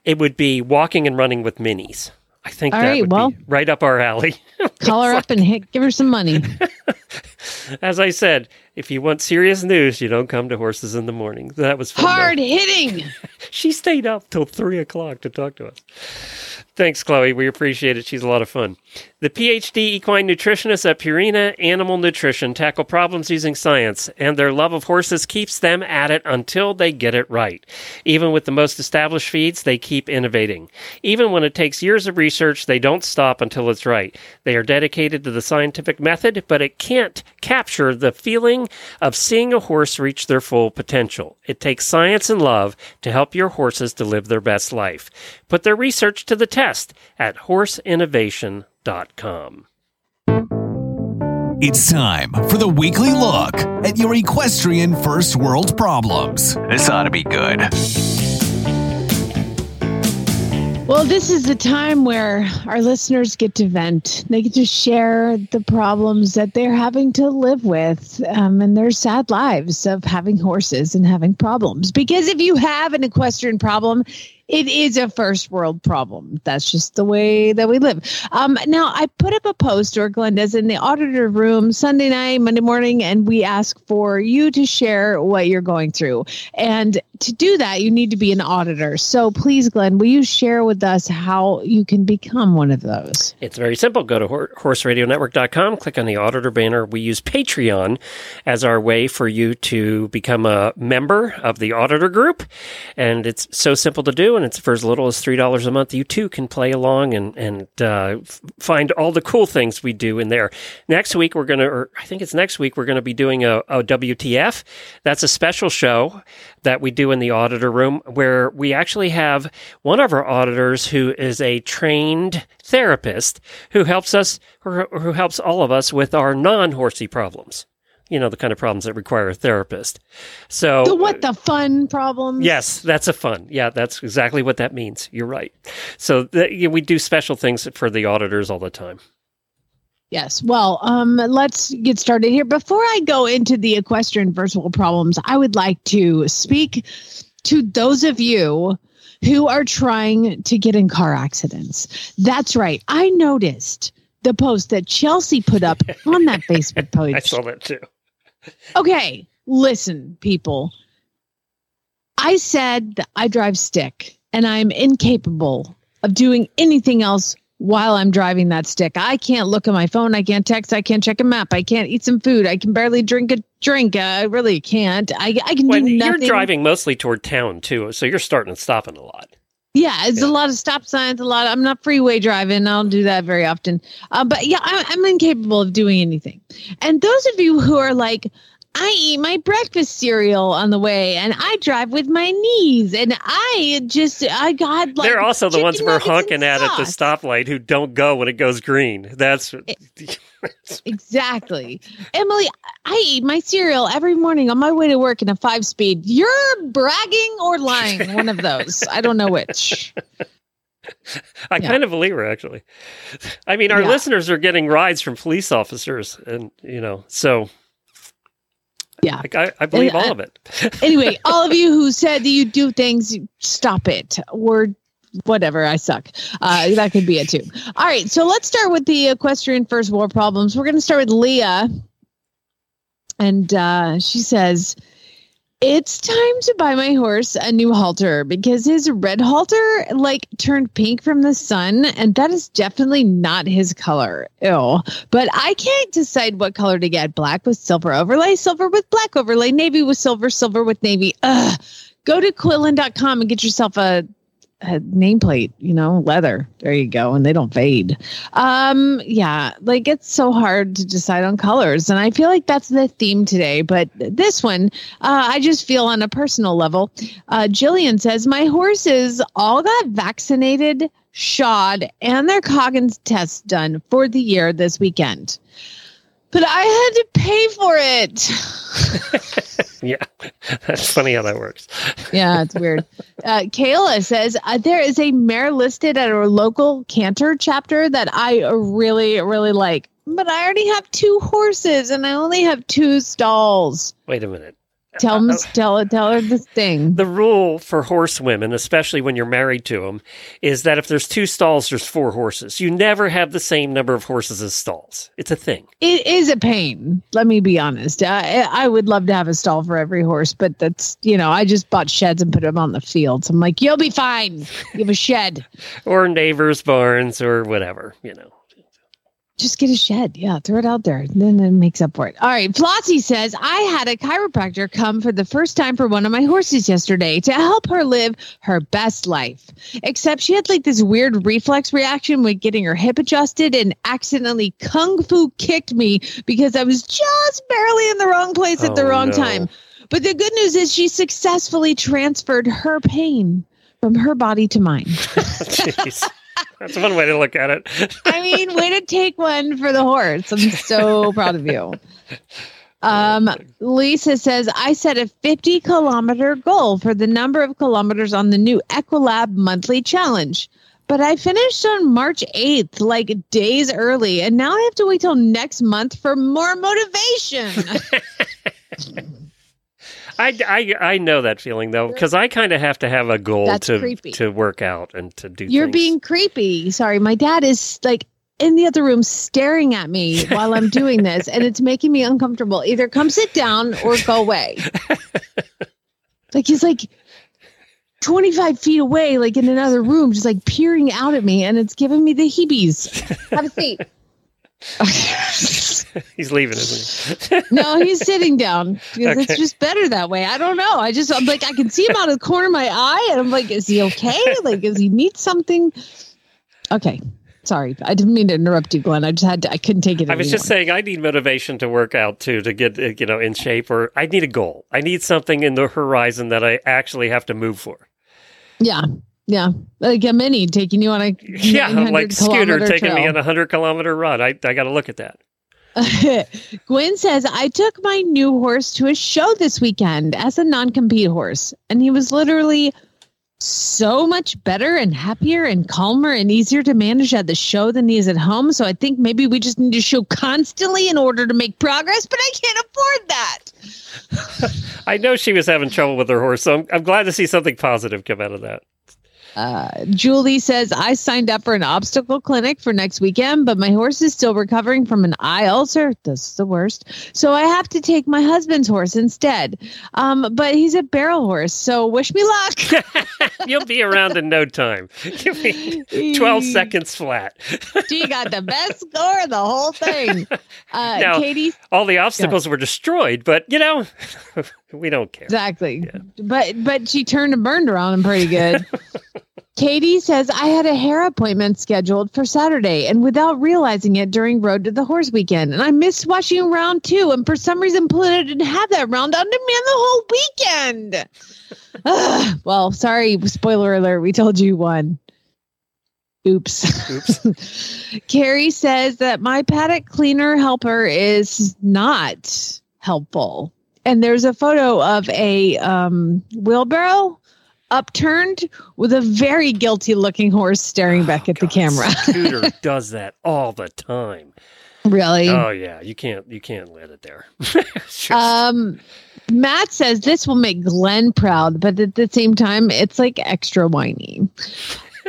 it would be walking and running with minis. I think All that right, would well- be right up our alley. Call her up and hit, give her some money. As I said, if you want serious news, you don't come to Horses in the Morning. That was fun. though. Hard hitting. She stayed up till three o'clock to talk to us. Thanks, Chloe. We appreciate it. She's a lot of fun. The PhD equine nutritionists at Purina Animal Nutrition tackle problems using science, and their love of horses keeps them at it until they get it right. Even with the most established feeds, they keep innovating. Even when it takes years of research, they don't stop until it's right. They are dedicated to the scientific method, but it can't capture the feeling of seeing a horse reach their full potential. It takes science and love to help your horses to live their best life. Put their research to the test at horseinnovation.com. It's time for the weekly look at your equestrian first world problems. This ought to be good. Well, this is the time where our listeners get to vent. They get to share the problems that they're having to live with um, and their sad lives of having horses and having problems. Because if you have an equestrian problem, it is a first world problem. That's just the way that we live. Um, now, I put up a post, or Glenda's in the auditor room Sunday night, Monday morning, and we ask for you to share what you're going through. And to do that, you need to be an auditor. So please, Glenn, will you share with us how you can become one of those? It's very simple. Go to hor- horseradionetwork.com, click on the auditor banner. We use Patreon as our way for you to become a member of the auditor group. And it's so simple to do. And it's for as little as $3 a month. You too can play along and, and uh, find all the cool things we do in there. Next week, we're going to, or I think it's next week, we're going to be doing a, a WTF. That's a special show that we do in the auditor room where we actually have one of our auditors who is a trained therapist who helps us or who helps all of us with our non-horsey problems. You know, the kind of problems that require a therapist. So The what the fun problems? Yes, that's a fun. Yeah, that's exactly what that means. You're right. So the, you know, we do special things for the auditors all the time. Yes. Well, um, let's get started here. Before I go into the equestrian world problems, I would like to speak to those of you who are trying to get in car accidents. That's right. I noticed the post that Chelsea put up on that Facebook page. I saw that too. Okay, listen, people. I said that I drive stick and I'm incapable of doing anything else while I'm driving that stick. I can't look at my phone. I can't text. I can't check a map. I can't eat some food. I can barely drink a drink. I really can't. I, I can When do nothing. you're driving mostly toward town too, so you're starting and stopping a lot. Yeah, it's Yeah. a lot of stop signs. A lot. Of, I'm not freeway driving. I don't do that very often. Uh, but yeah, I, I'm incapable of doing anything. And those of you who are like, I eat my breakfast cereal on the way, and I drive with my knees, and I just I got like. They're also the ones we're honking at at the stoplight who don't go when it goes green. That's exactly. Emily, I eat my cereal every morning on my way to work in a five speed. You're bragging or lying, one of those. I don't know which. I Yeah. kind of believe her, actually. I mean, our Yeah. listeners are getting rides from police officers, and you know, so Yeah. like, I, I believe And, all uh, of it. Anyway, all of you who said that you do things, stop it. Or whatever, I suck. Uh, that could be it too. All right, so let's start with the equestrian first war problems. We're going to start with Leah. And uh, she says, it's time to buy my horse a new halter because his red halter like turned pink from the sun and that is definitely not his color. Ew. But I can't decide what color to get. Black with silver overlay, silver with black overlay, navy with silver, silver with navy. Ugh. Go to quillen.com and get yourself a a nameplate, you know, leather. There you go. And they don't fade. Um, yeah, like it's so hard to decide on colors. And I feel like that's the theme today. But this one, uh, I just feel on a personal level. Uh, Jillian says, My horses all got vaccinated, shod, and their Coggins tests done for the year this weekend. But I had to pay for it. Yeah, that's funny how that works. yeah, it's weird. Uh, Kayla says uh, there is a mare listed at our local canter chapter that I really, really like, but I already have two horses and I only have two stalls. Wait a minute. Tell them, tell tell her this thing. The rule for horse women, especially when you're married to them, is that if there's two stalls, there's four horses. You never have the same number of horses as stalls. It's a thing. It is a pain. Let me be honest. I, I would love to have a stall for every horse, but that's you know I just bought sheds and put them on the fields. I'm like, you'll be fine. You have a shed. Or neighbors' barns or whatever, you know. Just get a shed. Yeah, throw it out there. Then it makes up for it. All right. Flossie says, I had a chiropractor come for the first time for one of my horses yesterday to help her live her best life. Except she had like this weird reflex reaction when getting her hip adjusted and accidentally kung fu kicked me because I was just barely in the wrong place at the Oh, wrong no. time. But the good news is she successfully transferred her pain from her body to mine. Jeez. That's one way to look at it. I mean, way to take one for the horse. I'm so proud of you. Um, Lisa says, I set a 50 kilometer goal for the number of kilometers on the new Equilab monthly challenge. But I finished on March 8th, like days early, and now I have to wait till next month for more motivation. I, I, I know that feeling though, because I kind of have to have a goal That's to creepy. to work out and to do. You're things. being creepy. Sorry, my dad is like in the other room staring at me while I'm doing this, and it's making me uncomfortable. Either come sit down or go away. like he's like 25 feet away, like in another room, just like peering out at me, and it's giving me the heebies. Have a seat. He's leaving, isn't he? no, he's sitting down because it's just better that way. I don't know. I just I'm like I can see him out of the corner of my eye, and I'm like, is he okay? Like, does he need something? Okay, sorry, I didn't mean to interrupt you, Glenn. I just had to. I couldn't take it. I was just saying I need motivation to work out too to get uh, you know in shape, or I need a goal. I need something in the horizon that I actually have to move for. yeah, yeah, like a mini taking you on a Yeah, like Scooter taking me on a hundred kilometer run. I I got to look at that. Gwen says, I took my new horse to a show this weekend as a non compete horse, and he was literally so much better and happier and calmer and easier to manage at the show than he is at home. So I think maybe we just need to show constantly in order to make progress, but I can't afford that. I know she was having trouble with her horse, so I'm, I'm glad to see something positive come out of that. Uh, Julie says, I signed up for an obstacle clinic for next weekend, but my horse is still recovering from an eye ulcer. This is the worst. So I have to take my husband's horse instead. Um, but he's a barrel horse. So wish me luck. You'll be around in no time. Give me twelve seconds flat. She got the best score of the whole thing. Uh, Now- Katie, All the obstacles were destroyed, but you know, we don't care. exactly. But but she turned and burned around him pretty good. Katie says I had a hair appointment scheduled for Saturday, and without realizing it during Road to the Horse weekend, and I missed watching round two, and for some reason Pluto didn't have that round on demand the whole weekend. Ugh. well, sorry, spoiler alert, we told you one. Oops. Oops. Carrie says that my paddock cleaner helper is not helpful. And there's a photo of a um, wheelbarrow upturned with a very guilty looking horse staring back at the camera. Scooter does that all the time. really? Oh yeah, you can't you can't let it there. Just- Um, Matt says this will make Glenn proud, but at the same time, it's like extra whiny.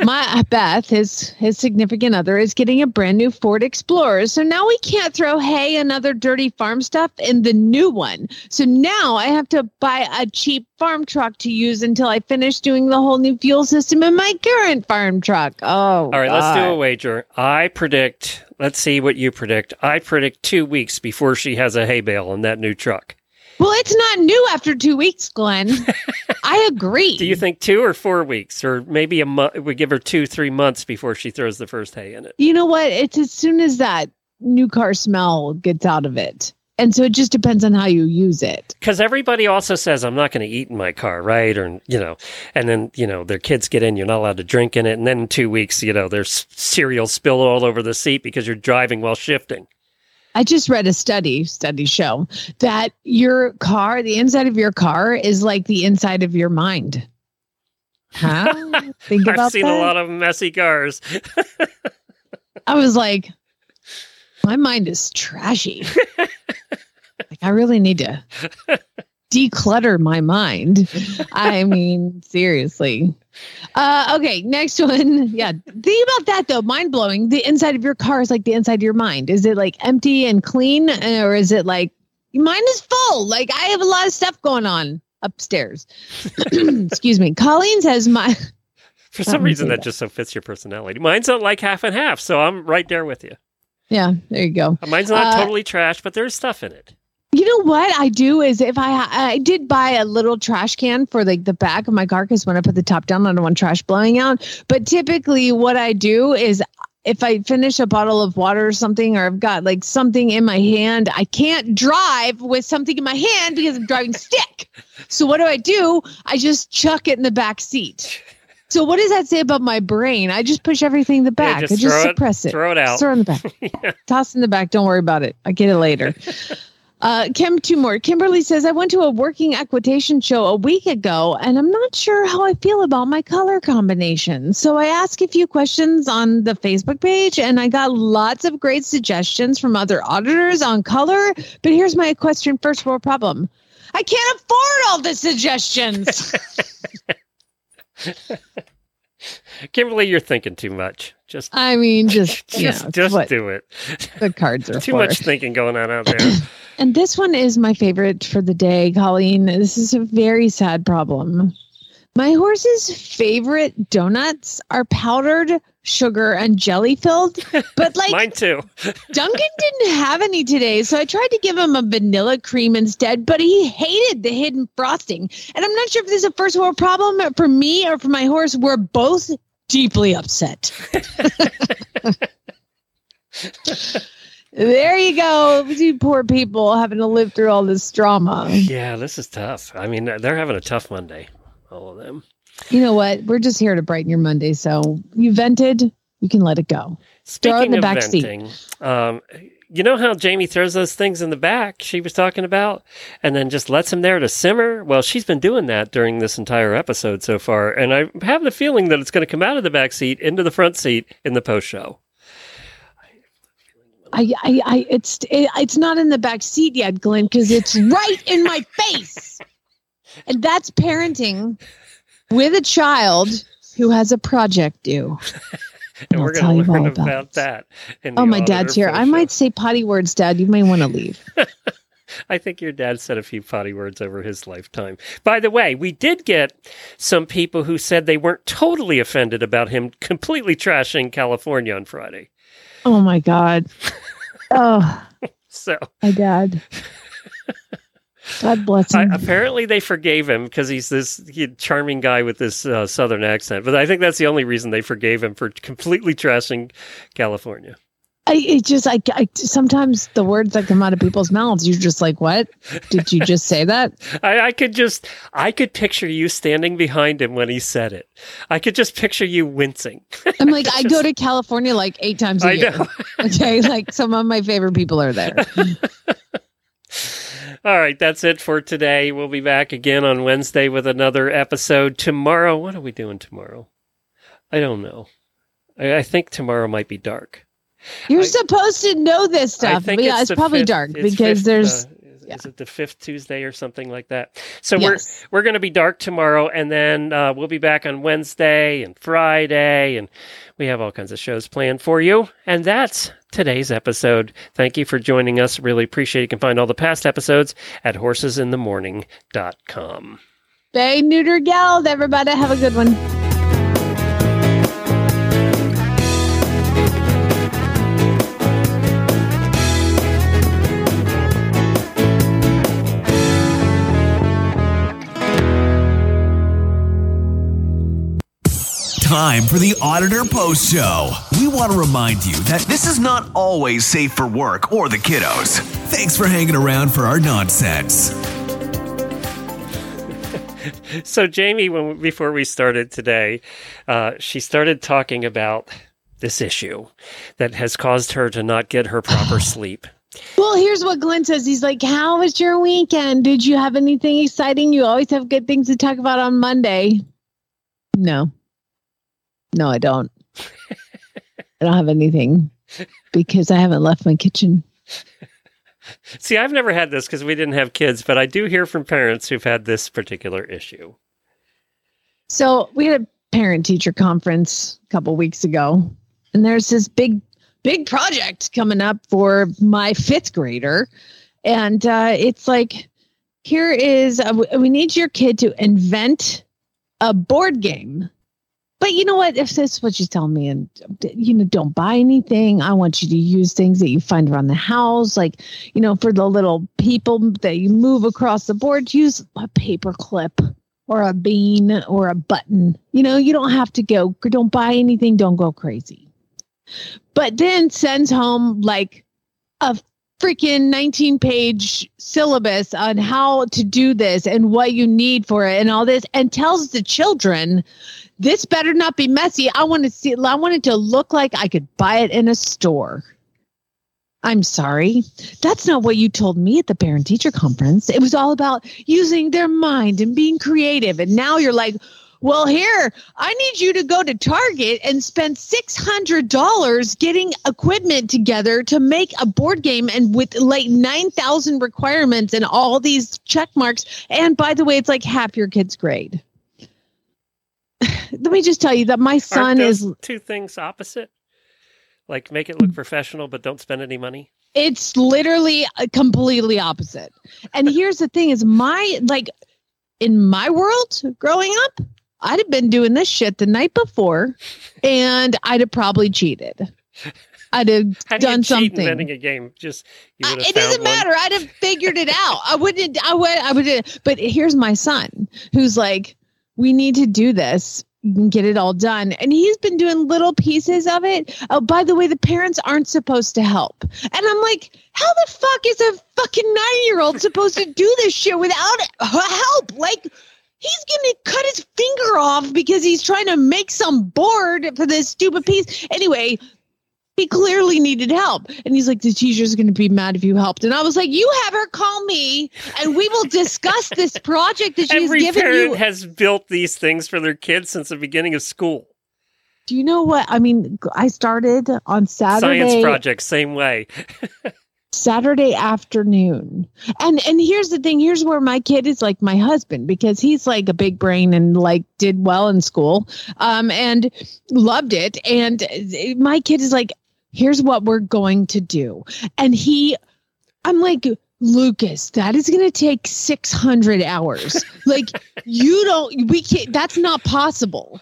My uh, Beth, his his significant other, is getting a brand new Ford Explorer. So now we can't throw hay and other dirty farm stuff in the new one. So now I have to buy a cheap farm truck to use until I finish doing the whole new fuel system in my current farm truck. Oh, all right, let's do a wager. I predict. Let's see what you predict. I predict two weeks before she has a hay bale in that new truck. Well, it's not new after two weeks, Glenn. I agree. Do you think two or four weeks, or maybe a month? We give her two, three months before she throws the first hay in it. You know what? It's as soon as that new car smell gets out of it. And so it just depends on how you use it. Because everybody also says I'm not going to eat in my car, right? Or you know, and then you know their kids get in, you're not allowed to drink in it, and then in two weeks, you know, there's cereal spilled all over the seat because you're driving while shifting. I just read a study, study show that your car, the inside of your car is like the inside of your mind. Huh? Think about I've seen that. a lot of messy cars. I was like, my mind is trashy. like I really need to declutter my mind. I mean, seriously. Uh, okay, next one. Yeah, think about that though. Mind blowing. The inside of your car is like the inside of your mind. Is it like empty and clean, uh, or is it like mine is full? Like I have a lot of stuff going on upstairs. Excuse me. Colleen says my. For some reason, that that. just so fits your personality. Mine's not like half and half, so I'm right there with you. Yeah, there you go. Mine's not Uh, totally trash, but there's stuff in it. You know what I do is if I I did buy a little trash can for like the back of my car because when I put the top down, I don't want trash blowing out. But typically, what I do is if I finish a bottle of water or something, or I've got like something in my hand, I can't drive with something in my hand because I'm driving stick. So what do I do? I just chuck it in the back seat. So what does that say about my brain? I just push everything in the back. just I just throw it- suppress it. throw it out. Throw it in the back. Toss in the back. Don't worry about it. I get it later. Uh, Kim, two more. Kimberly says, I went to a working equitation show a week ago and I'm not sure how I feel about my color combination. So I asked a few questions on the Facebook page and I got lots of great suggestions from other auditors on color. But here's my question first world problem I can't afford all the suggestions. Kimberly, you're thinking too much. Just, I mean, just, you just, know, just do it. the cards are Too for. much thinking going on out there. And this one is my favorite for the day, Colleen. This is a very sad problem. My horse's favorite donuts are powdered sugar and jelly filled, but like Mine too. Duncan didn't have any today, so I tried to give him a vanilla cream instead, but he hated the hidden frosting. And I'm not sure if this is a first world problem for me or for my horse. We're both deeply upset. there you go. You poor people having to live through all this drama. Yeah, this is tough. I mean, they're having a tough Monday, all of them. You know what? We're just here to brighten your Monday. So you vented, you can let it go. Throw it in the back seat. um, you know how Jamie throws those things in the back she was talking about and then just lets them there to simmer? Well, she's been doing that during this entire episode so far. And I have the feeling that it's going to come out of the back seat into the front seat in the post show. I, I, I it's it, it's not in the back seat yet, Glenn, because it's right in my face, and that's parenting with a child who has a project due. And I'll we're going to learn about, about that. Oh, my dad's here. I Show. might say potty words, Dad. You may want to leave. I think your dad said a few potty words over his lifetime. By the way, we did get some people who said they weren't totally offended about him completely trashing California on Friday. Oh my God. Oh, So my dad. God bless I, him. apparently they forgave him because he's this he, charming guy with this uh, southern accent. But I think that's the only reason they forgave him for completely trashing California. I it just I, I sometimes the words that come out of people's mouths, you're just like, what did you just say that? I, I could just, I could picture you standing behind him when he said it. I could just picture you wincing. I'm like, I go to California like eight times a year. Okay, like some of my favorite people are there. All right, that's it for today. We'll be back again on Wednesday with another episode. Tomorrow, what are we doing tomorrow? I don't know. I, I think tomorrow might be dark. You're I- supposed to know this I stuff. think yeah, it's, the probably fifth- dark it's because fifth, there's uh, is, yeah. is it the fifth Tuesday or something like that? So Yes. we're we're going to be dark tomorrow, and then uh, we'll be back on Wednesday and Friday, and we have all kinds of shows planned for you. And that's today's episode. Thank you for joining us. Really appreciate it. You can find all the past episodes at horsesinthemorning.com. Spay Neuter Geld. Everybody have a good one. Time for the Auditor Post Show. We want to remind you that this is not always safe for work or the kiddos. Thanks for hanging around for our nonsense. So Jamie, when before we started today, uh, she started talking about this issue that has caused her to not get her proper sleep. Well, here's what Glenn says. He's like, How was your weekend? Did you have anything exciting? You always have good things to talk about on Monday. No. No, I don't. I don't have anything because I haven't left my kitchen. See, I've never had this because we didn't have kids, but I do hear from parents who've had this particular issue. So we had a parent teacher conference a couple weeks ago, and there's this big, big project coming up for my fifth grader. And uh, it's like, here is, we- we need your kid to invent a board game. But you know what? If that's what she's telling me, and you know, don't buy anything. I want you to use things that you find around the house, like you know, for the little people that you move across the board. Use a paper clip or a bean or a button. You know, you don't have to go, don't buy anything, don't go crazy. But then sends home like a freaking 19 page syllabus on how to do this and what you need for it and all this and tells the children this better not be messy. I want to see I want it to look like I could buy it in a store. I'm sorry. That's not what you told me at the parent teacher conference. It was all about using their mind and being creative. And now you're like, well, here, I need you to go to Target and spend $600 getting equipment together to make a board game and with like 9,000 requirements and all these check marks. And by the way, it's like half your kid's grade. Let me just tell you that my son is two things opposite. Like make it look professional, but don't spend any money. it's literally uh, completely opposite and here's the thing is my like in my world growing up i'd have been doing this shit the night before and i'd have probably cheated i'd have How do done you cheat something inventing a game? Just you I- it doesn't one. matter i'd have figured it out i wouldn't i would i would but here's my son who's like we need to do this can get it all done. And he's been doing little pieces of it. Oh by the way the parents aren't supposed to help. And i'm like how the fuck is a fucking nine year old supposed to do this shit without help? Like he's gonna cut his finger off because he's trying to make some board for this stupid piece. Anyway he clearly needed help. And he's like, the teacher's going to be mad if you helped. And I was like, you have her call me and we will discuss this project that she's Every given parent you. has built these things for their kids since the beginning of school. Do you know what? I mean, I started on Saturday. Science project, same way. Saturday afternoon. And and here's the thing, here's where my kid is like my husband because he's like a big brain and like did well in school um and loved it and my kid is like here's what we're going to do. And he I'm like Lucas, that is going to take 600 hours. like you don't we can't that's not possible.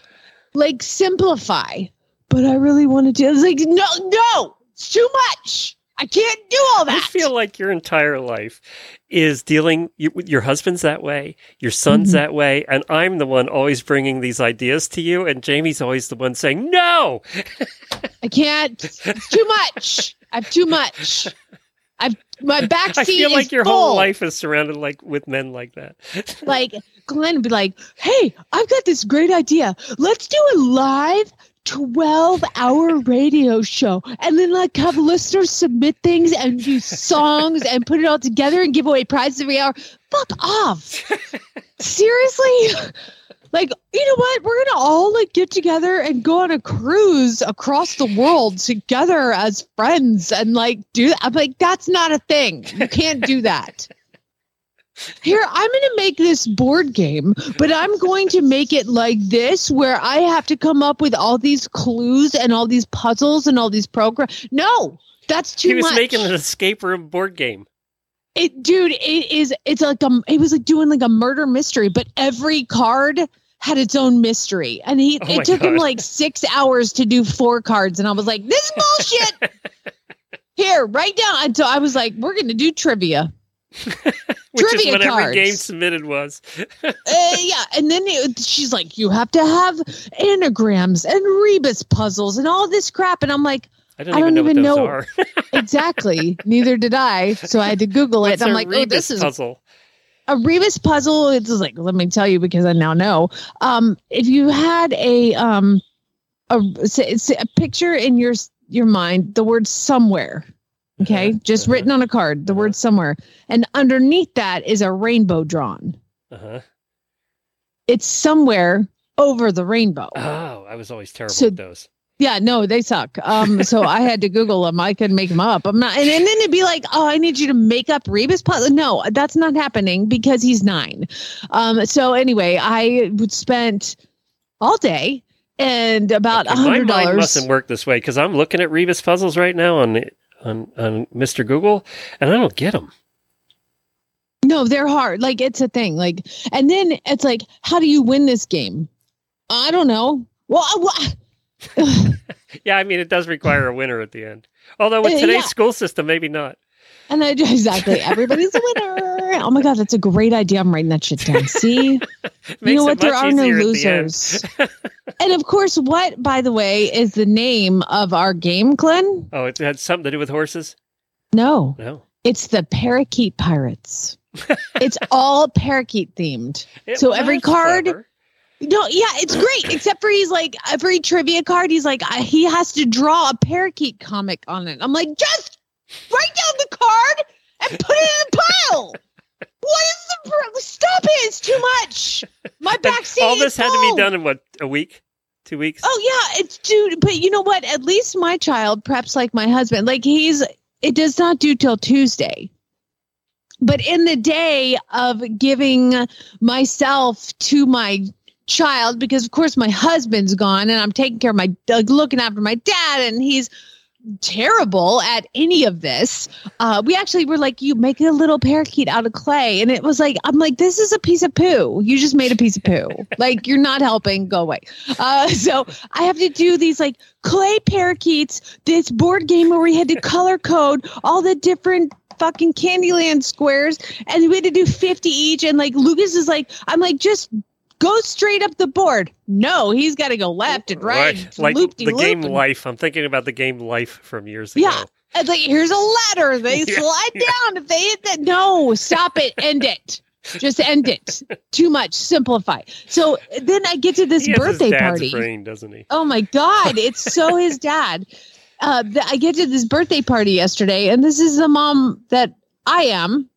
Like simplify. But I really want to do. It's like no, no. It's too much. I can't do all that. I feel like your entire life is dealing. You, your husband's that way, your son's Mm-hmm. that way, and I'm the one always bringing these ideas to you, and Jamie's always the one saying no. I can't. It's too much. I've too much. I've my back I feel like your full. whole life is surrounded like with men like that. Like Glenn would be like, "Hey, I've got this great idea. Let's do a live." 12 hour radio show and then like have listeners submit things and do songs and put it all together and give away prizes every hour. Fuck off. Seriously? Like, you know what? We're gonna all like get together and go on a cruise across the world together as friends and like do that. I'm like, that's not a thing. You can't do that. Here, I'm going to make this board game, but I'm going to make it like this where I have to come up with all these clues and all these puzzles and all these programs. No, that's too much. he was much. making an escape room board game. It, dude, it is. It's like um, it was like doing like a murder mystery, but every card had its own mystery, and he Oh it took him like six hours to do four cards, and I was like, this is bullshit. Here, write down. And so I was like, we're gonna do trivia. Which is Trivia what every cards. game submitted was. Uh, yeah, and then it, she's like, you have to have anagrams and rebus puzzles and all this crap, and I'm like, I don't, I even don't know even what those know. are. exactly. Neither did I, so I had to Google it. And I'm like, oh, this is puzzle. a rebus puzzle it's like let me tell you because i now know um if you had a um a, a picture in your your mind the word somewhere okay Uh-huh, just uh-huh. written on a card the Uh-huh. word somewhere and underneath that is a rainbow drawn Uh-huh. it's somewhere over the rainbow Oh, I was always terrible So- with those. yeah no they suck um so i had to google them i couldn't make them up i'm not and, and then it'd be like oh i need you to make up rebus puzzle no that's not happening because he's nine um so anyway i would spent all day and about a hundred dollars mustn't work this way because I'm looking at rebus puzzles right now on on on Mr. Google, and I don't get them. no they're hard like it's a thing like and then it's like how do you win this game i don't know well well, Yeah, I mean it does require a winner at the end. Although with Uh, today's yeah. school system, maybe not. And I exactly everybody's a winner. Oh my god, that's a great idea. I'm writing that shit down. See, you know what? There are no easier at the end. losers. and of course, what by the way is the name of our game, Glenn? Oh, it had something to do with horses. No, No, it's the Parakeet Pirates. it's all parakeet themed. It- So every card- clever. No, yeah, it's great. Except for he's like every trivia card, he's like I- he has to draw a parakeet comic on it. I'm like, just write down the card and put it in a pile. What is the pro- stop it? It's too much. My back seat. all is this had to be done in what a week, two weeks. Oh yeah, it's dude. But you know what? At least my child preps like my husband. Like he's it does not do till Tuesday. But in the day of giving myself to my child, because of course my husband's gone and I'm taking care of my like, looking after my dad, and he's terrible at any of this. Uh, we actually were like, you make a little parakeet out of clay. And it was like, I'm like, this is a piece of poo. You just made a piece of poo. like, you're not helping. Go away. Uh, so I have to do these like clay parakeets, this board game where we had to color code all the different fucking Candyland squares. And we had to do 50 each. And like, Lucas is like, I'm like, just go straight up the board. No, he's got to go left and right. like the game and- Life. I'm thinking about the game Life from years ago. Yeah. And like, here's a ladder. They Yeah, slide down. If they hit that, no, stop it. End it. Just end it. Too much. Simplify. So then I get to this he has his birthday party. brain, doesn't he? Oh my God. It's so his dad. Uh, I get to this birthday party yesterday, and this is the mom that I am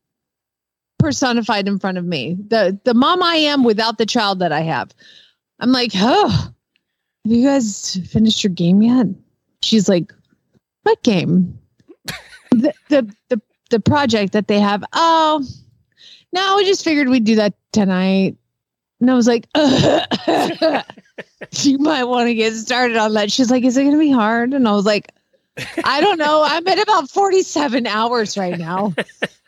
personified in front of me. The the mom I am without the child that I have. I'm like, oh, have you guys finished your game yet? She's like, what game? the, the the the project that they have. Oh, no, we just figured we'd do that tonight. And I was like, you might want to get started on that. She's like, is it going to be hard? And I was like, I don't know. I'm at about 47 hours right now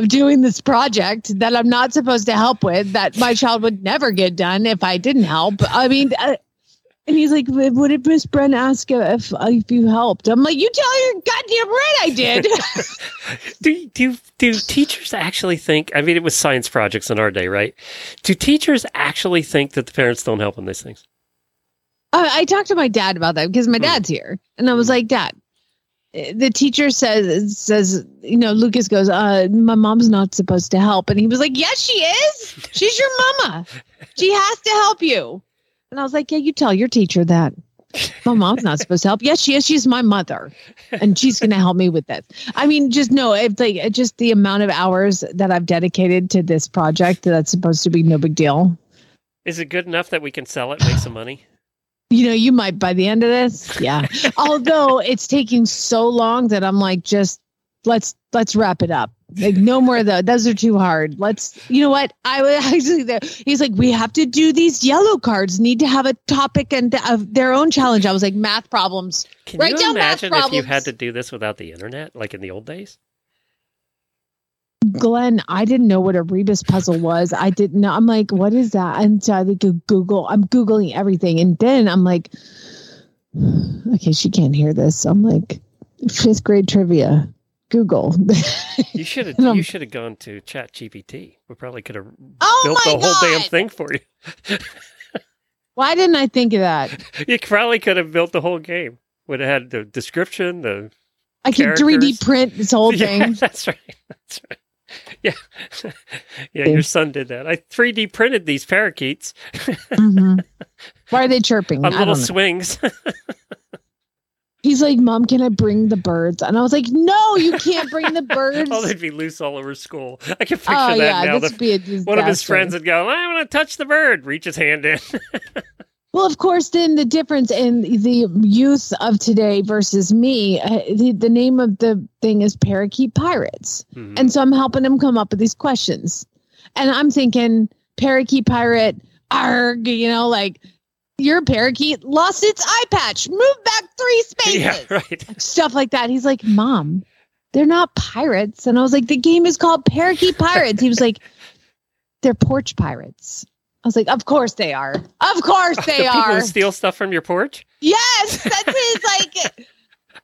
of doing this project that I'm not supposed to help with, that my child would never get done if I didn't help. I mean, uh, And he's like, "What did Miss Bren ask if if you helped?" I'm like, "You tell her goddamn right I did." Do do do teachers actually think? I mean, it was science projects in our day, right? Do teachers actually think that the parents don't help on these things? Uh, I talked to my dad about that because my Hmm. dad's here, and I was like, "Dad, the teacher says says you know Lucas goes, uh, my mom's not supposed to help," and he was like, "Yes, she is. She's your mama. She has to help you." And I was like, "Yeah, you tell your teacher that." My mom's not supposed to help. Yes, she is. She's my mother, and she's to help me with this. I mean, just no. It's like just the amount of hours that I've dedicated to this project. That's supposed to be no big deal. Is it good enough that we can sell it, make some money? You know, you might by the end of this. Yeah. Although it's taking so long that I'm like, just let's let's wrap it up. Like no more of those. Those are too hard. Let's you know what? I was actually there. He's like, we have to do these yellow cards, need to have a topic and uh, of their own challenge. I was like, math problems. Can Write you down math imagine if you had to do this without the internet, like in the old days? Glenn, I didn't know what a rebus puzzle was. I didn't know. I'm like, what is that? And so I like Google. I'm googling everything, and then I'm like, okay, she can't hear this. I'm like, fifth grade trivia. Google. You should have. You should have gone to Chat GPT. We probably could have oh built the whole damn thing for you. Why didn't I think of that? You probably could have built the whole game. Would have had the description, the I could 3D print this whole yeah, that's right. That's right. Yeah, yeah. Your son did that. I 3D printed these parakeets Mhm. Why are they chirping? on little swings. He's like, Mom, can I bring the birds? And I was like, No, you can't bring the birds. oh, they'd be loose all over school. I can picture oh that yeah, now. this The- would be a disaster. one of his friends would go, "I want to touch the bird." Reach his hand in. Well, of course, then the difference in the youth of today versus me, uh, the, the name of the thing is Parakeet Pirates. Mhm. And so I'm helping him come up with these questions. And I'm thinking, Parakeet Pirate, arg, you know, like, your parakeet lost its eye patch. Move back three spaces. yeah, right. Stuff like that. He's like, Mom, they're not pirates. And I was like, the game is called Parakeet Pirates. he was like, they're porch pirates. I was like, of course they are. Of course they the people are. steal stuff from your porch. Yes, that's his like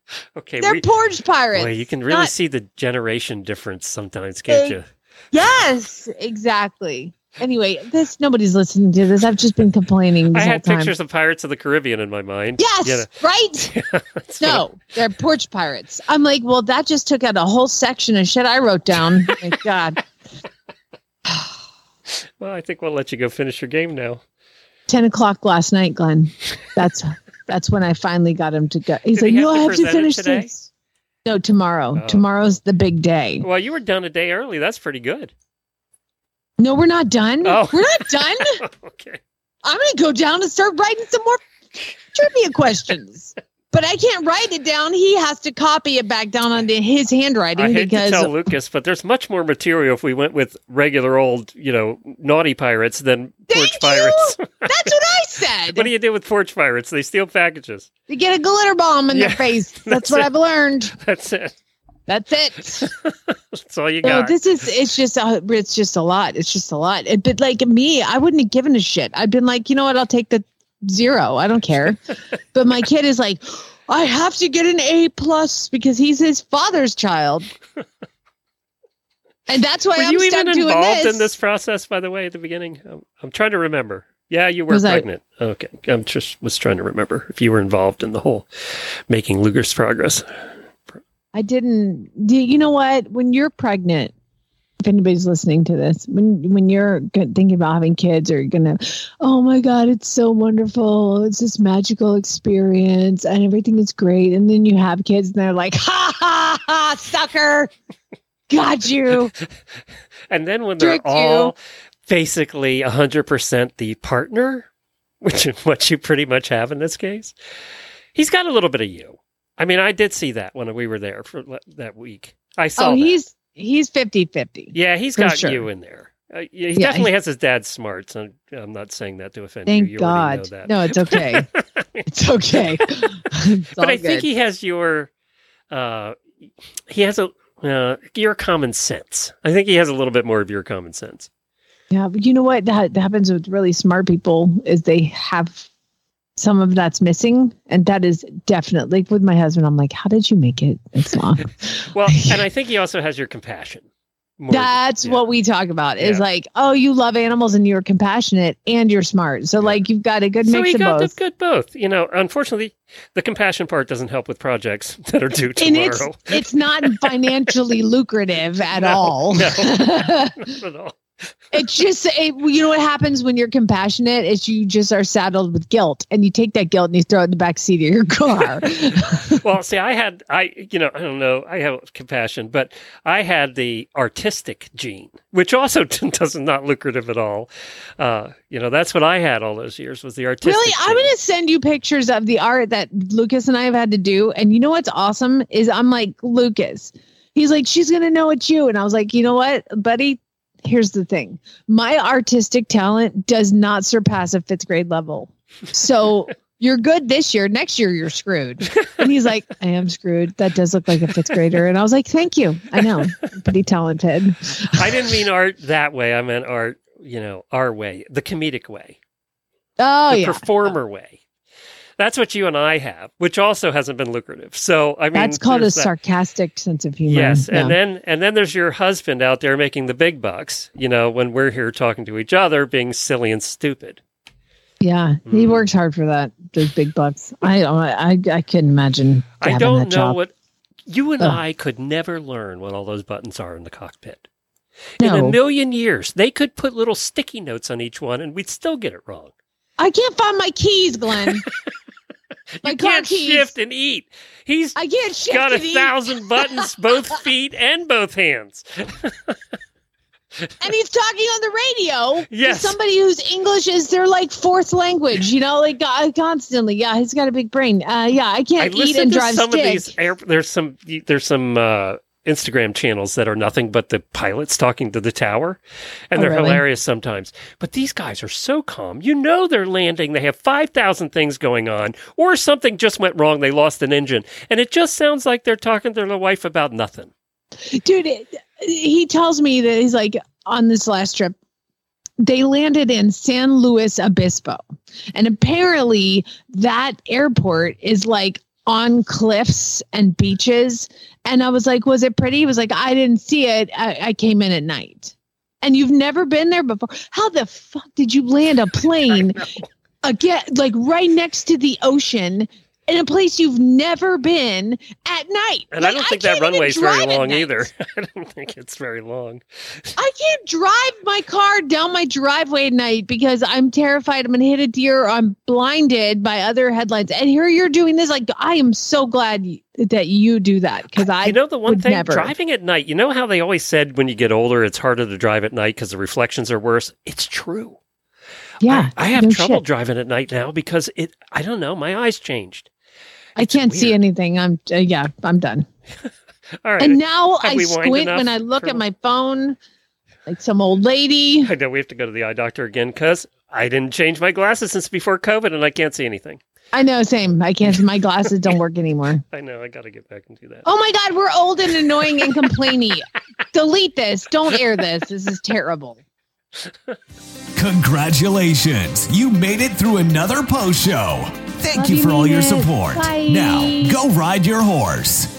Okay, they're we, porch pirates. boy, you can really not- see the generation difference sometimes, can't They- you? Yes, exactly. Anyway, this nobody's listening to this. I've just been complaining I had pictures of Pirates of the Caribbean in my mind. Yes, Yeah, right? what- No, they're porch pirates. I'm like, well, that just took out a whole section of shit I wrote down. My God. Well, I think we'll let you go finish your game now. 10 o'clock last night, Glenn. That's that's when I finally got him to go. He's Did like, he have I to have to finish this. No, tomorrow. Oh. Tomorrow's the big day. Well, you were done a day early. That's pretty good. No, we're not done. Oh. We're not done. okay. I'm going to go down and start writing some more trivia questions. But I can't write it down. He has to copy it back down onto his handwriting I hate because to tell Lucas, but there's much more material if we went with regular old, you know, naughty pirates than porch you. pirates. that's what I said. what do you do with porch pirates? They steal packages. You get a glitter bomb in Yeah, their face. That's, that's what it. I've learned. That's it. That's it. That's all you No, got. this is it's just a, it's just a lot. It's just a lot. It, but like me, I wouldn't have given a shit. I've been like, you know what? I'll take the zero. I don't care. but my kid is like, I have to get an A plus because he's his father's child. And that's why were I'm you even involved this. in this process, by the way, at the beginning? I'm, I'm trying to remember. Yeah, you were Was I- pregnant. Okay. I'm just was trying to remember if you were involved in the whole making Luger's progress. I didn't. Do you know what? When you're pregnant, if anybody's listening to this, when when you're thinking about having kids, or you're gonna, oh my god, it's so wonderful, it's this magical experience, and everything is great, and then you have kids, and they're like, ha ha ha, sucker, got you. And then when they're Tricked you. all basically 100% the partner, which is what you pretty much have in this case, he's got a little bit of you. I mean, I did see that when we were there for that week. I saw Oh, that. he's he's 50-50. Yeah, he's got sure. you in there. Uh, yeah, he Yeah, definitely has his dad's smarts. And I'm not saying that to offend Thank you. You God. No, it's okay. it's okay. It's but I think he has your, uh, he has a, uh, your common sense. I think he has a little bit more of your common sense. Yeah, but you know what that happens with really smart people is they have some of that's missing, and that is definitely like with my husband. I'm like, how did you make it this long? Well, and I think he also has your compassion. more- That's yeah. what we talk about. Is Yeah. like, oh, you love animals and you're compassionate and you're smart. So like you've got a good So mix he of got both. good both. You know, unfortunately, the compassion part doesn't help with projects that are due and it's tomorrow. it's not financially lucrative at No, all. no. Not at all. It's just it, you know what happens when you're compassionate is you just are saddled with guilt and you take that guilt and you throw it in the back seat of your car. Well, see, I had, I, you know, I don't know, I have compassion, but I had the artistic gene, which also doesn't not lucrative at all. Uh, you know, that's what I had all those years was the artistic. really, I'm going to send you pictures of the art that Lucas and I have had to do. And you know what's awesome is I'm like Lucas. He's like, she's going to know it's you. And I was like, you know what, buddy? Here's the thing. My artistic talent does not surpass a fifth grade level. So you're good this year. Next year, you're screwed. And he's like, I am screwed. That does look like a fifth grader. And I was like, thank you. I know. I'm pretty talented. I didn't mean art that way. I meant art, you know, our way, the comedic way, Oh, the yeah. performer way. That's what you and I have, which also hasn't been lucrative. So, I mean, That's called a that. sarcastic sense of humor. Yes, Yeah. and then and then there's your husband out there making the big bucks. You know, when we're here talking to each other, being silly and stupid. Yeah, he Mm. works hard for that. Those big bucks. I I I couldn't imagine. I don't know job. what you and Ugh. I could never learn what all those buttons are in the cockpit. In No, a million years, they could put little sticky notes on each one, and we'd still get it wrong. I can't find my keys, Glenn. my you can't keys. shift and eat. He's I can't shift. got a and eat. thousand buttons, both feet and both hands. and he's talking on the radio. to Yes. somebody whose English is their like fourth language. You know, like uh, constantly. Yeah, he's got a big brain. Uh, yeah, I I can't eat listened and drive some stick. of these. Air, there's some. There's some uh, Instagram channels that are nothing but the pilots talking to the tower, and Oh, they're really? hilarious sometimes. But these guys are so calm. You know they're landing. They have five thousand things going on, or something just went wrong. They lost an engine, and it just sounds like they're talking to their wife about nothing. dude it, he tells me that he's like on this last trip they landed in san luis obispo and apparently that airport is like on cliffs and beaches. And i was like was it pretty? He was like i didn't see it. I, I came in at night. And you've never been there before. How the fuck did you land a plane again like right next to the ocean in a place you've never been at night And I don't think that can't even runway's very long either. I don't think it's very long. I can't drive my car down my driveway at night because I'm terrified I'm going to hit a deer or I'm blinded by other headlights. And here you're doing this. Like, I am so glad that you do that because I, you know the one thing never. driving at night. You know how they always said when you get older, it's harder to drive at night because the reflections are worse. It's true. yeah, I, I have no trouble shit. driving at night now because it. I don't know. My eyes changed. I can't see anything. I'm, uh, yeah, I'm done. All right. And now Have I squint when I look for- at my phone like some old lady. I know we have to go to the eye doctor again because I didn't change my glasses since before COVID and I can't see anything. I know, same. I can't, my glasses don't work anymore. I know. I got to get back and do that. Oh my God, we're old and annoying and complaining. Delete this. Don't air this. This is terrible. Congratulations! You made it through another post show. Thank Love you you, for all your Nina. support. Bye. Now, go ride your horse.